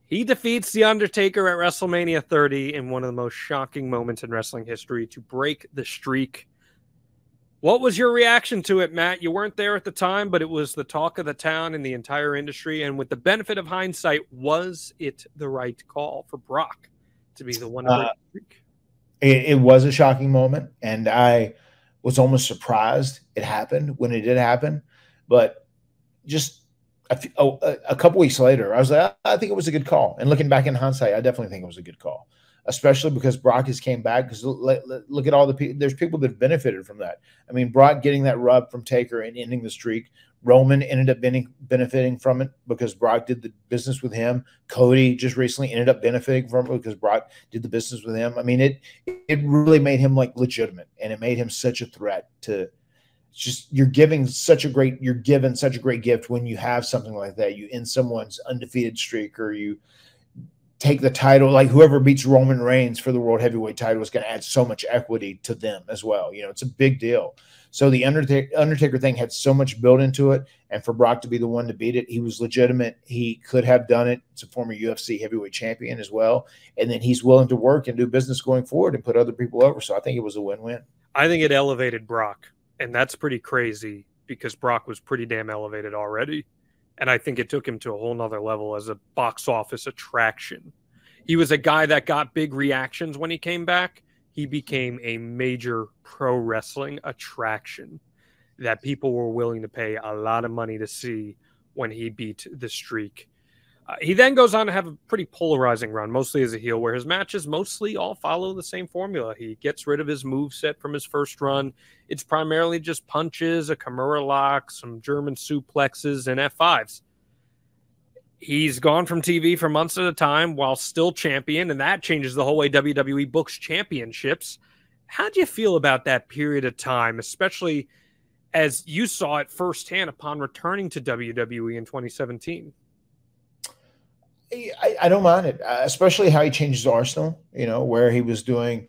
he defeats The Undertaker at WrestleMania 30 in one of the most shocking moments in wrestling history to break the streak. What was your reaction to it, Matt? You weren't there at the time, but it was the talk of the town and the entire industry. And with the benefit of hindsight, was it the right call for Brock to be the one Uh, the? It, it was a shocking moment and i was almost surprised it happened when it did happen. But just a, few- oh, a, a couple weeks later i was like i think it was a good call. And looking back in hindsight i definitely think it was a good call especially because brock has came back because look, look at all the people there's people that benefited from that. I mean brock getting that rub from taker and ending the streak roman ended up benefiting from it because brock did the business with him. Cody just recently ended up benefiting from it because brock did the business with him. I mean it it really made him like legitimate and it made him such a threat to just you're giving such a great you're given such a great gift when you have something like that. You end someone's undefeated streak or you take the title like whoever beats roman reigns for the world heavyweight title is going to add so much equity to them as well you know it's a big deal so the undertaker, undertaker thing had so much built into it and for brock to be the one to beat it he was legitimate he could have done it it's a former ufc heavyweight champion as well and then he's willing to work and do business going forward and put other people over. So I think it was a win-win. I think it elevated Brock, and that's pretty crazy because Brock was pretty damn elevated already. And I think it took him to a whole nother level as a box office attraction. He was a guy that got big reactions when he came back. He became a major pro wrestling attraction that people were willing to pay a lot of money to see when he beat the streak. Uh, he then goes on to have a pretty polarizing run, mostly as a heel, where his matches mostly all follow the same formula. He gets rid of his move set from his first run. It's primarily just punches, a Kimura lock, some German suplexes, and F5s. He's gone from TV for months at a time while still champion, and that changes the whole way WWE books championships. How do you feel about that period of time, especially as you saw it firsthand upon returning to WWE in 2017? I, I don't mind it, uh, especially how he changed his arsenal. You know, where he was doing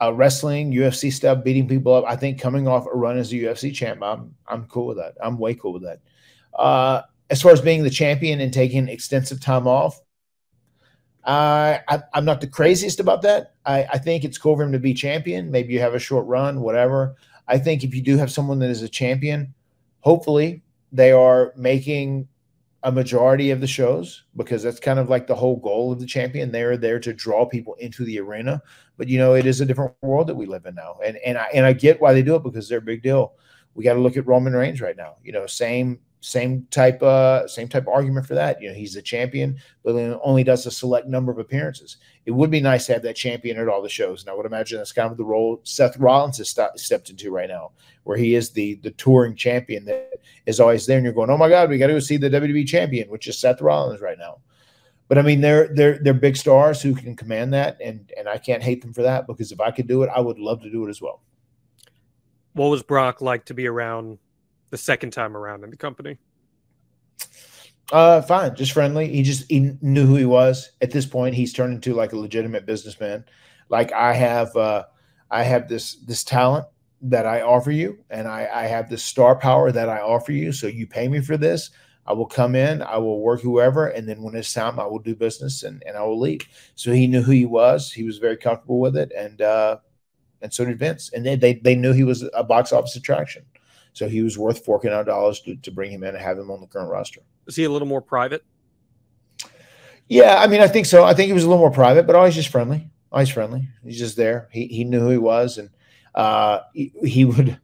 uh, wrestling, UFC stuff, beating people up. I think coming off a run as a UFC champ, I'm I'm cool with that. I'm way cool with that. Uh, as far as being the champion and taking extensive time off, I, I I'm not the craziest about that. I, I think it's cool for him to be champion. Maybe you have a short run, whatever. I think if you do have someone that is a champion, hopefully they are making a majority of the shows because that's kind of like the whole goal of the champion. They're there to draw people into the arena. But you know, it is a different world that we live in now. And and I and I get why they do it because they're a big deal. We got to look at Roman Reigns right now. You know, same same type uh same type argument for that. You know, he's a champion, but only does a select number of appearances. It would be nice to have that champion at all the shows. And I would imagine that's kind of the role Seth Rollins has st- stepped into right now, where he is the the touring champion that is always there. And you're going, oh my god, we got to go see the WWE champion, which is Seth Rollins right now. But I mean, they're they're they're big stars who can command that, and and I can't hate them for that because if I could do it, I would love to do it as well. What was Brock like to be around the second time around in the company? Uh, fine, just friendly. He just he knew who he was. At this point, he's turned into like a legitimate businessman. Like I have, uh, I have this this talent that I offer you, and I, I have this star power that I offer you. So you pay me for this. I will come in, I will work whoever, and then when it's time, I will do business and, and I will leave. So he knew who he was. He was very comfortable with it, and uh, and so did Vince. And they, they they knew he was a box office attraction. So he was worth forking out dollars to, to bring him in and have him on the current roster. Is he a little more private? Yeah, I mean, I think so. I think he was a little more private, but always just friendly. Always friendly. He's just there. He he knew who he was, and uh, he, he would.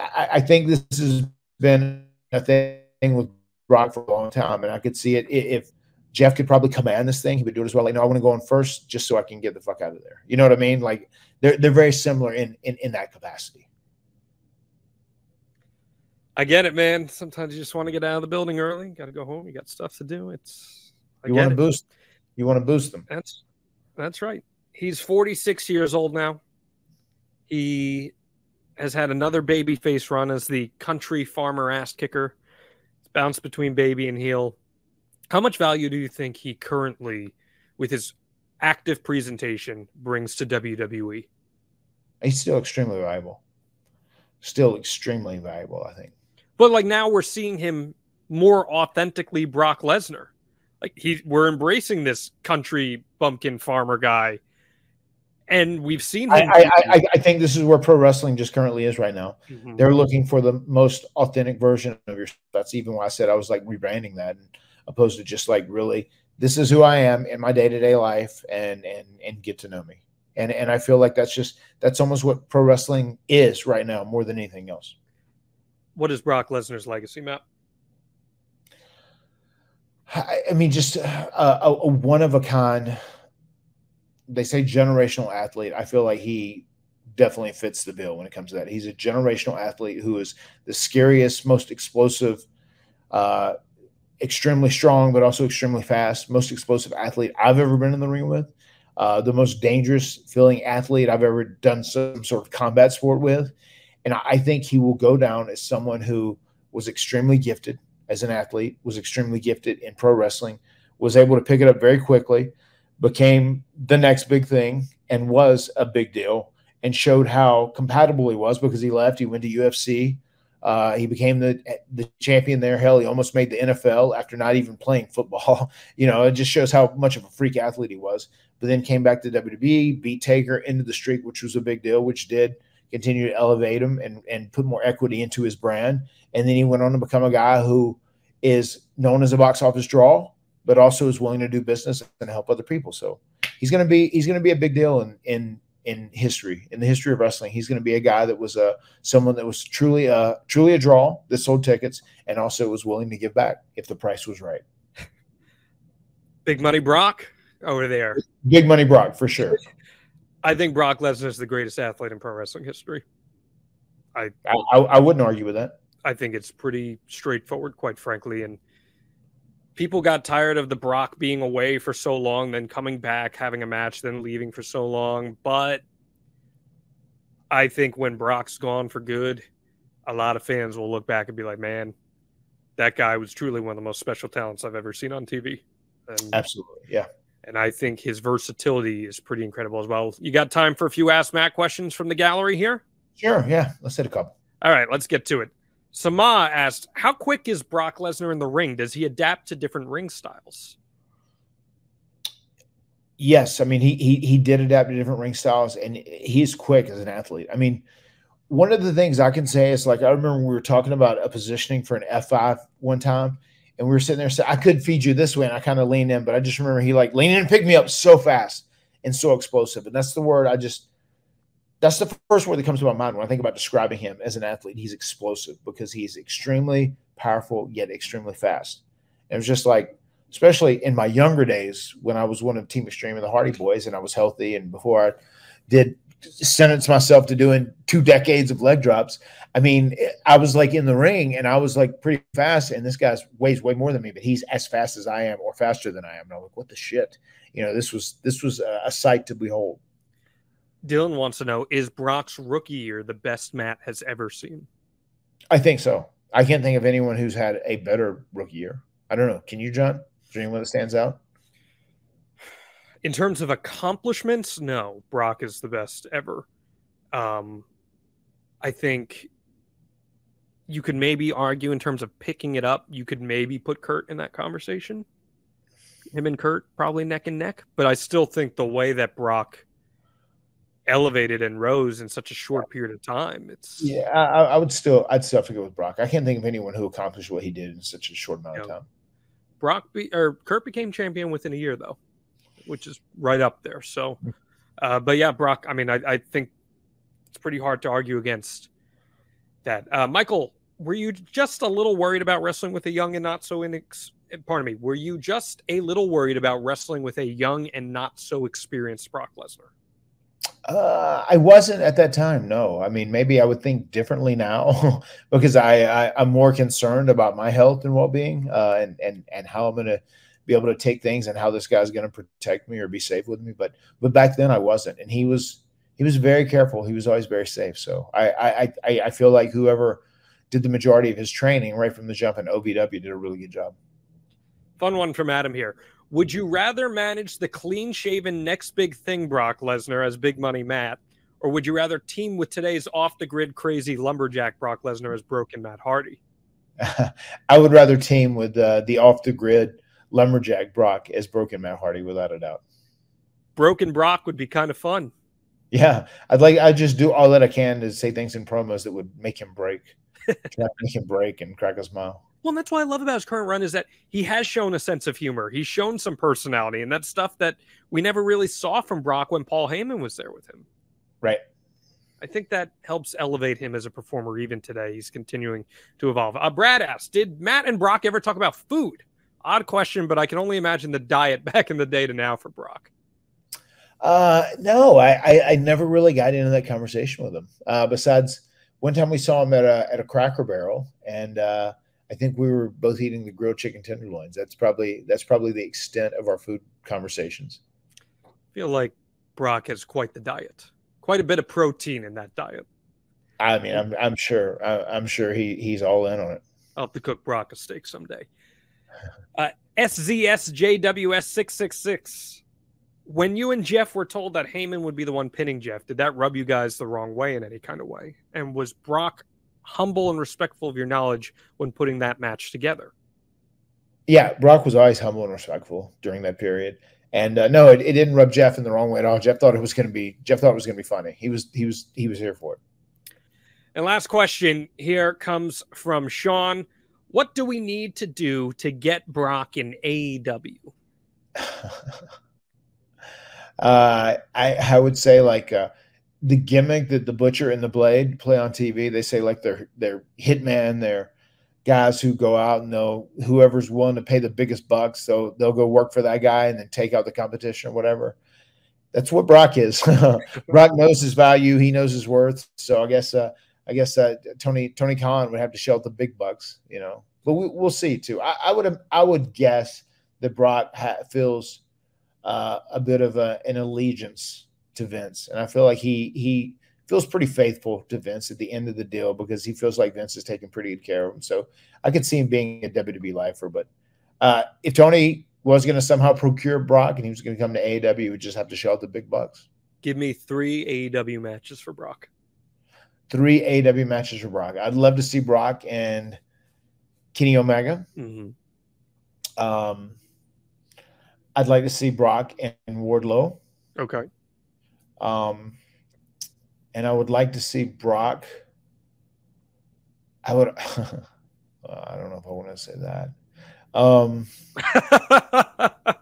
I, I think this has been a thing with Brock for a long time, and I could see it if Jeff could probably command this thing. He would do it as well. Like, no, I want to go in first, just so I can get the fuck out of there. You know what I mean? Like they're they're very similar in in in that capacity. I get it, man. Sometimes you just want to get out of the building early. Got to go home. You got stuff to do. It's I You want to boost. You want to boost them. That's that's right. He's 46 years old now. He has had another baby face run as the country farmer ass kicker. It's bounced between baby and heel. How much value do you think he currently, with his active presentation, brings to? WWE? He's still extremely valuable. Still extremely valuable, I think. But like now we're seeing him more authentically Brock Lesnar. Like he we're embracing this country bumpkin farmer guy. And we've seen I, him I, I, I think this is where pro wrestling just currently is right now. Mhm. They're looking for the most authentic version of yourself. That's even why I said I was like rebranding that, and opposed to just like really, this is who I am in my day to day life, and and and get to know me. And and I feel like that's just that's almost what pro wrestling is right now, more than anything else. What is Brock Lesnar's legacy, Matt? I, mean, just a, a, a one of a kind. They say generational athlete. I feel like he definitely fits the bill when it comes to that. He's a generational athlete who is the scariest, most explosive, uh, extremely strong, but also extremely fast, most explosive athlete I've ever been in the ring with. Uh, the most dangerous feeling athlete I've ever done some sort of combat sport with. And I think he will go down as someone who was extremely gifted as an athlete, was extremely gifted in pro wrestling, was able to pick it up very quickly, became the next big thing, and was a big deal, and showed how compatible he was because he left. He went to UFC. Uh, he became the the champion there. Hell, he almost made the NFL after not even playing football. (laughs) You know, it just shows how much of a freak athlete he was. But then came back to WWE, beat Taker into the streak, which was a big deal, which did continue to elevate him and, and put more equity into his brand. And then he went on to become a guy who is known as a box office draw, but also is willing to do business and help other people. So he's gonna be he's gonna be a big deal in in in history, in the history of wrestling. He's gonna be a guy that was a someone that was truly a truly a draw that sold tickets and also was willing to give back if the price was right. (laughs) Big Money Brock over there. Big money Brock for sure. I think Brock Lesnar is the greatest athlete in pro wrestling history. I, I, I, wouldn't argue with that. I think it's pretty straightforward, quite frankly. And people got tired of the Brock being away for so long, then coming back, having a match, then leaving for so long. But I think when Brock's gone for good, a lot of fans will look back and be like, man, that guy was truly one of the most special talents I've ever seen on TV. And, Absolutely. Yeah. And I think his versatility is pretty incredible as well. You got time for a few Ask Matt questions from the gallery here? Sure. Yeah. Let's hit a couple. All right, let's get to it. Sama asked, "How quick is Brock Lesnar in the ring? Does he adapt to different ring styles?" Yes, I mean he he he did adapt to different ring styles, and he's quick as an athlete. I mean, one of the things I can say is like I remember we were talking about a positioning for an F five one time, and we were sitting there saying I could feed you this way, and I kind of leaned in, but I just remember he like leaned in and picked me up so fast and so explosive, and that's the word I just that's the first word that comes to my mind when I think about describing him as an athlete. He's explosive because he's extremely powerful yet extremely fast. And it was just like, especially in my younger days when I was one of Team Extreme and the Hardy Boys and I was healthy and before I did sentence myself to doing two decades of leg drops. I mean, I was like in the ring and I was like pretty fast, and this guy's weighs way more than me, but he's as fast as I am or faster than I am. And I'm like, what the shit? You know, this was this was a, a sight to behold. Dylan wants to know: Is Brock's rookie year the best Matt has ever seen? I think so. I can't think of anyone who's had a better rookie year. I don't know. Can you, Jon? Is there anyone that stands out? In terms of accomplishments, no, Brock is the best ever. Um, I think you could maybe argue in terms of picking it up. You could maybe put Kurt in that conversation. Him and Kurt probably neck and neck, but I still think the way that Brock elevated and rose in such a short period of time, it's Yeah, I, I- would still, I'd still have to go with Brock. I can't think of anyone who accomplished what he did in such a short amount of time. Brock be, or Kurt became champion within a year though, which is right up there. So, uh, but yeah, Brock. I mean, I, I think it's pretty hard to argue against that. Uh, Michael, were you just a little worried about wrestling with a young and not so inex? Pardon me. Were you just a little worried about wrestling with a young and not so experienced Brock Lesnar? Uh, I wasn't at that time. No, I mean maybe I would think differently now (laughs) because I, I I'm more concerned about my health and well being, uh, and and and how I'm gonna be able to take things and how this guy's gonna protect me or be safe with me. But but back then I wasn't, and he was he was very careful. He was always very safe. So I I I, I feel like whoever did the majority of his training right from the jump in OVW did a really good job. Fun one from Adam here. Would you rather manage the clean shaven next big thing Brock Lesnar as Big Money Matt, or would you rather team with today's off the grid crazy lumberjack Brock Lesnar as broken Matt Hardy? (laughs) I would rather team with uh, the off the grid lumberjack Brock as broken Matt Hardy without a doubt. Broken Brock would be kind of fun. Yeah, I'd like I just do all that I can to say things in promos that would make him break, (laughs) make him break and crack a smile. Well, and that's what I love about his current run is that he has shown a sense of humor. He's shown some personality, and that's stuff that we never really saw from Brock when Paul Heyman was there with him. Right. I think that helps elevate him as a performer even today. He's continuing to evolve. Uh, Brad asked, did Matt and Brock ever talk about food? Odd question, but I can only imagine the diet (laughs) back in the day to now for Brock. Uh, no, I, I I never really got into that conversation with him. Uh, besides one time we saw him at a at a Cracker Barrel, and uh, I think we were both eating the grilled chicken tenderloins. That's probably that's probably the extent of our food conversations. I feel like Brock has quite the diet, quite a bit of protein in that diet. I mean, I'm I'm sure I, I'm sure he he's all in on it. I'll have to cook Brock a steak someday. Uh, SZSJWS666. When you and Jeff were told that Heyman would be the one pinning Jeff, did that rub you guys the wrong way in any kind of way? And was Brock humble and respectful of your knowledge when putting that match together? Yeah, Brock was always humble and respectful during that period. And uh, no, it, it didn't rub Jeff in the wrong way at all. Jeff thought it was going to be Jeff thought it was going to be funny. He was he was he was here for it. And last question here comes from Sean. What do we need to do to get Brock in AEW? (laughs) Uh, I I would say like uh, the gimmick that the Butcher and the Blade play on TV. They say like they're they're hitman. They're guys who go out and they'll whoever's willing to pay the biggest bucks, so they'll go work for that guy and then take out the competition or whatever. That's what Brock is. (laughs) Brock knows his value. He knows his worth. So I guess uh, I guess Tony Tony Khan would have to shell the big bucks, you know. But we, we'll see too. I, I would I would guess that Brock ha- feels uh, a bit of a, an allegiance to Vince, and I feel like he he feels pretty faithful to Vince at the end of the deal because he feels like Vince is taking pretty good care of him. So I could see him being a WWE lifer. But uh, if Tony was going to somehow procure Brock and he was going to come to AEW, he would just have to shell out the big bucks. Give me three AEW matches for Brock. Three AEW matches for Brock. I'd love to see Brock and Kenny Omega. Mm-hmm. Um, I'd like to see Brock and Wardlow. Okay. Um, and I would like to see Brock. I would. (laughs) I don't know if I want to say that. Um, (laughs)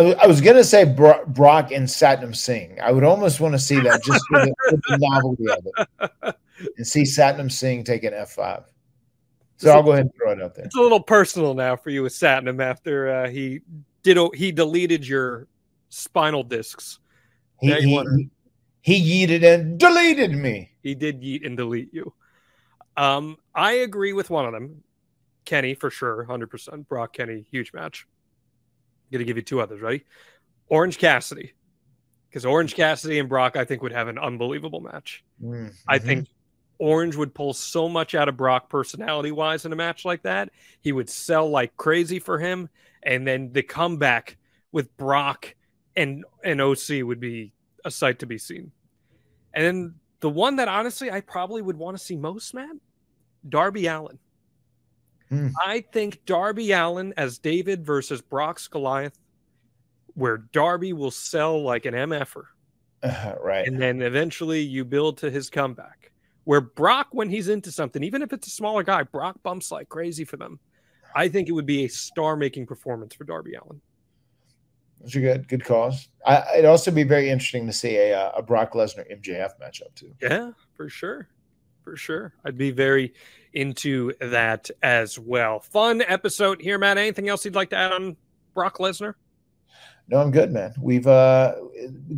I, was- I was gonna say Bro- Brock and Satnam Singh. I would almost want to see that just for the, for the novelty of it, (laughs) and see Satnam Singh take an F five. So I'll go ahead and throw it out there. It's a little personal now for you with Satnam after uh, he did he deleted your spinal discs. He, he, he he yeeted and deleted me. He did yeet and delete you. Um, I agree with one of them, Kenny for sure, hundred percent. Brock Kenny, huge match. Gonna give you two others. Ready? Orange Cassidy, because Orange Cassidy and Brock, I think, would have an unbelievable match. Mm, I think Orange would pull so much out of Brock personality wise in a match like that. He would sell like crazy for him, and then the comeback with Brock and and OC would be a sight to be seen. And then the one that honestly I probably would want to see most, Matt, Darby Allin. Hmm. I think Darby Allin as David versus Brock's Goliath, where Darby will sell like an MFer. Uh, right. And then eventually you build to his comeback. Where Brock, when he's into something, even if it's a smaller guy, Brock bumps like crazy for them. I think it would be a star making performance for Darby Allin. Those are good. Good cause. I, it'd also be very interesting to see a, uh, a Brock Lesnar MJF matchup too. Yeah, for sure. For sure. I'd be very into that as well. Fun episode here, Matt. Anything else you'd like to add on Brock Lesnar? No, I'm good, man. We've uh,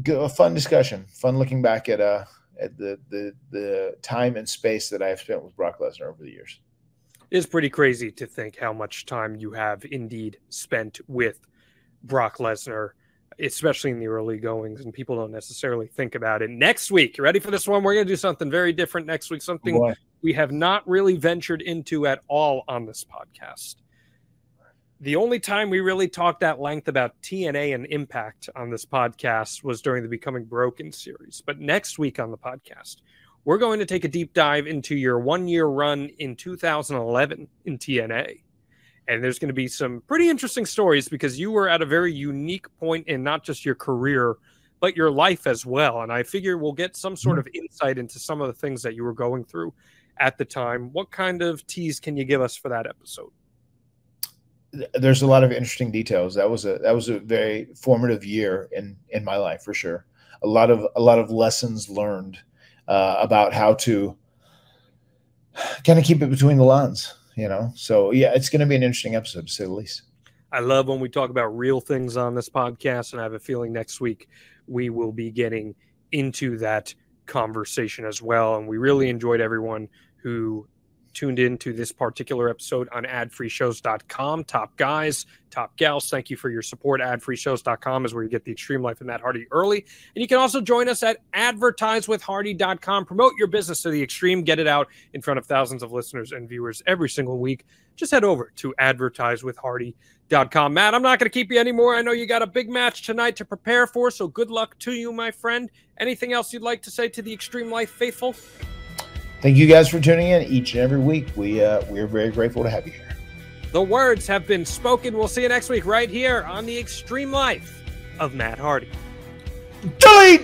a fun discussion. Fun looking back at uh at the the the time and space that I've spent with Brock Lesnar over the years. It's pretty crazy to think how much time you have indeed spent with Brock Lesnar, especially in the early goings, and people don't necessarily think about it. Next week, you ready for this one? We're going to do something very different next week, something Boy. we have not really ventured into at all on this podcast. The only time we really talked at length about TNA and Impact on this podcast was during the Becoming Broken series. But next week on the podcast, we're going to take a deep dive into your one year run in 2011 in TNA. And there's going to be some pretty interesting stories because you were at a very unique point in not just your career, but your life as well. And I figure we'll get some sort of insight into some of the things that you were going through at the time. What kind of tease can you give us for that episode? There's a lot of interesting details. That was a that was a very formative year in in my life for sure. A lot of a lot of lessons learned uh, about how to kind of keep it between the lines, you know. So yeah, it's going to be an interesting episode to say the least. I love when we talk about real things on this podcast, and I have a feeling next week we will be getting into that conversation as well. And we really enjoyed everyone who tuned in to this particular episode on adfreeshows.com. Top guys, top gals, thank you for your support. Adfreeshows.com is where you get the Extreme Life and Matt Hardy early. And you can also join us at advertisewithhardy.com. Promote your business to the extreme, get it out in front of thousands of listeners and viewers every single week. Just head over to advertisewithhardy.com. Matt, I'm not going to keep you anymore. I know you got a big match tonight to prepare for, so good luck to you, my friend. Anything else you'd like to say to the Extreme Life faithful? Thank you guys for tuning in each and every week. We uh, we're very grateful to have you here. The words have been spoken. We'll see you next week right here on the Extreme Life of Matt Hardy. Delete.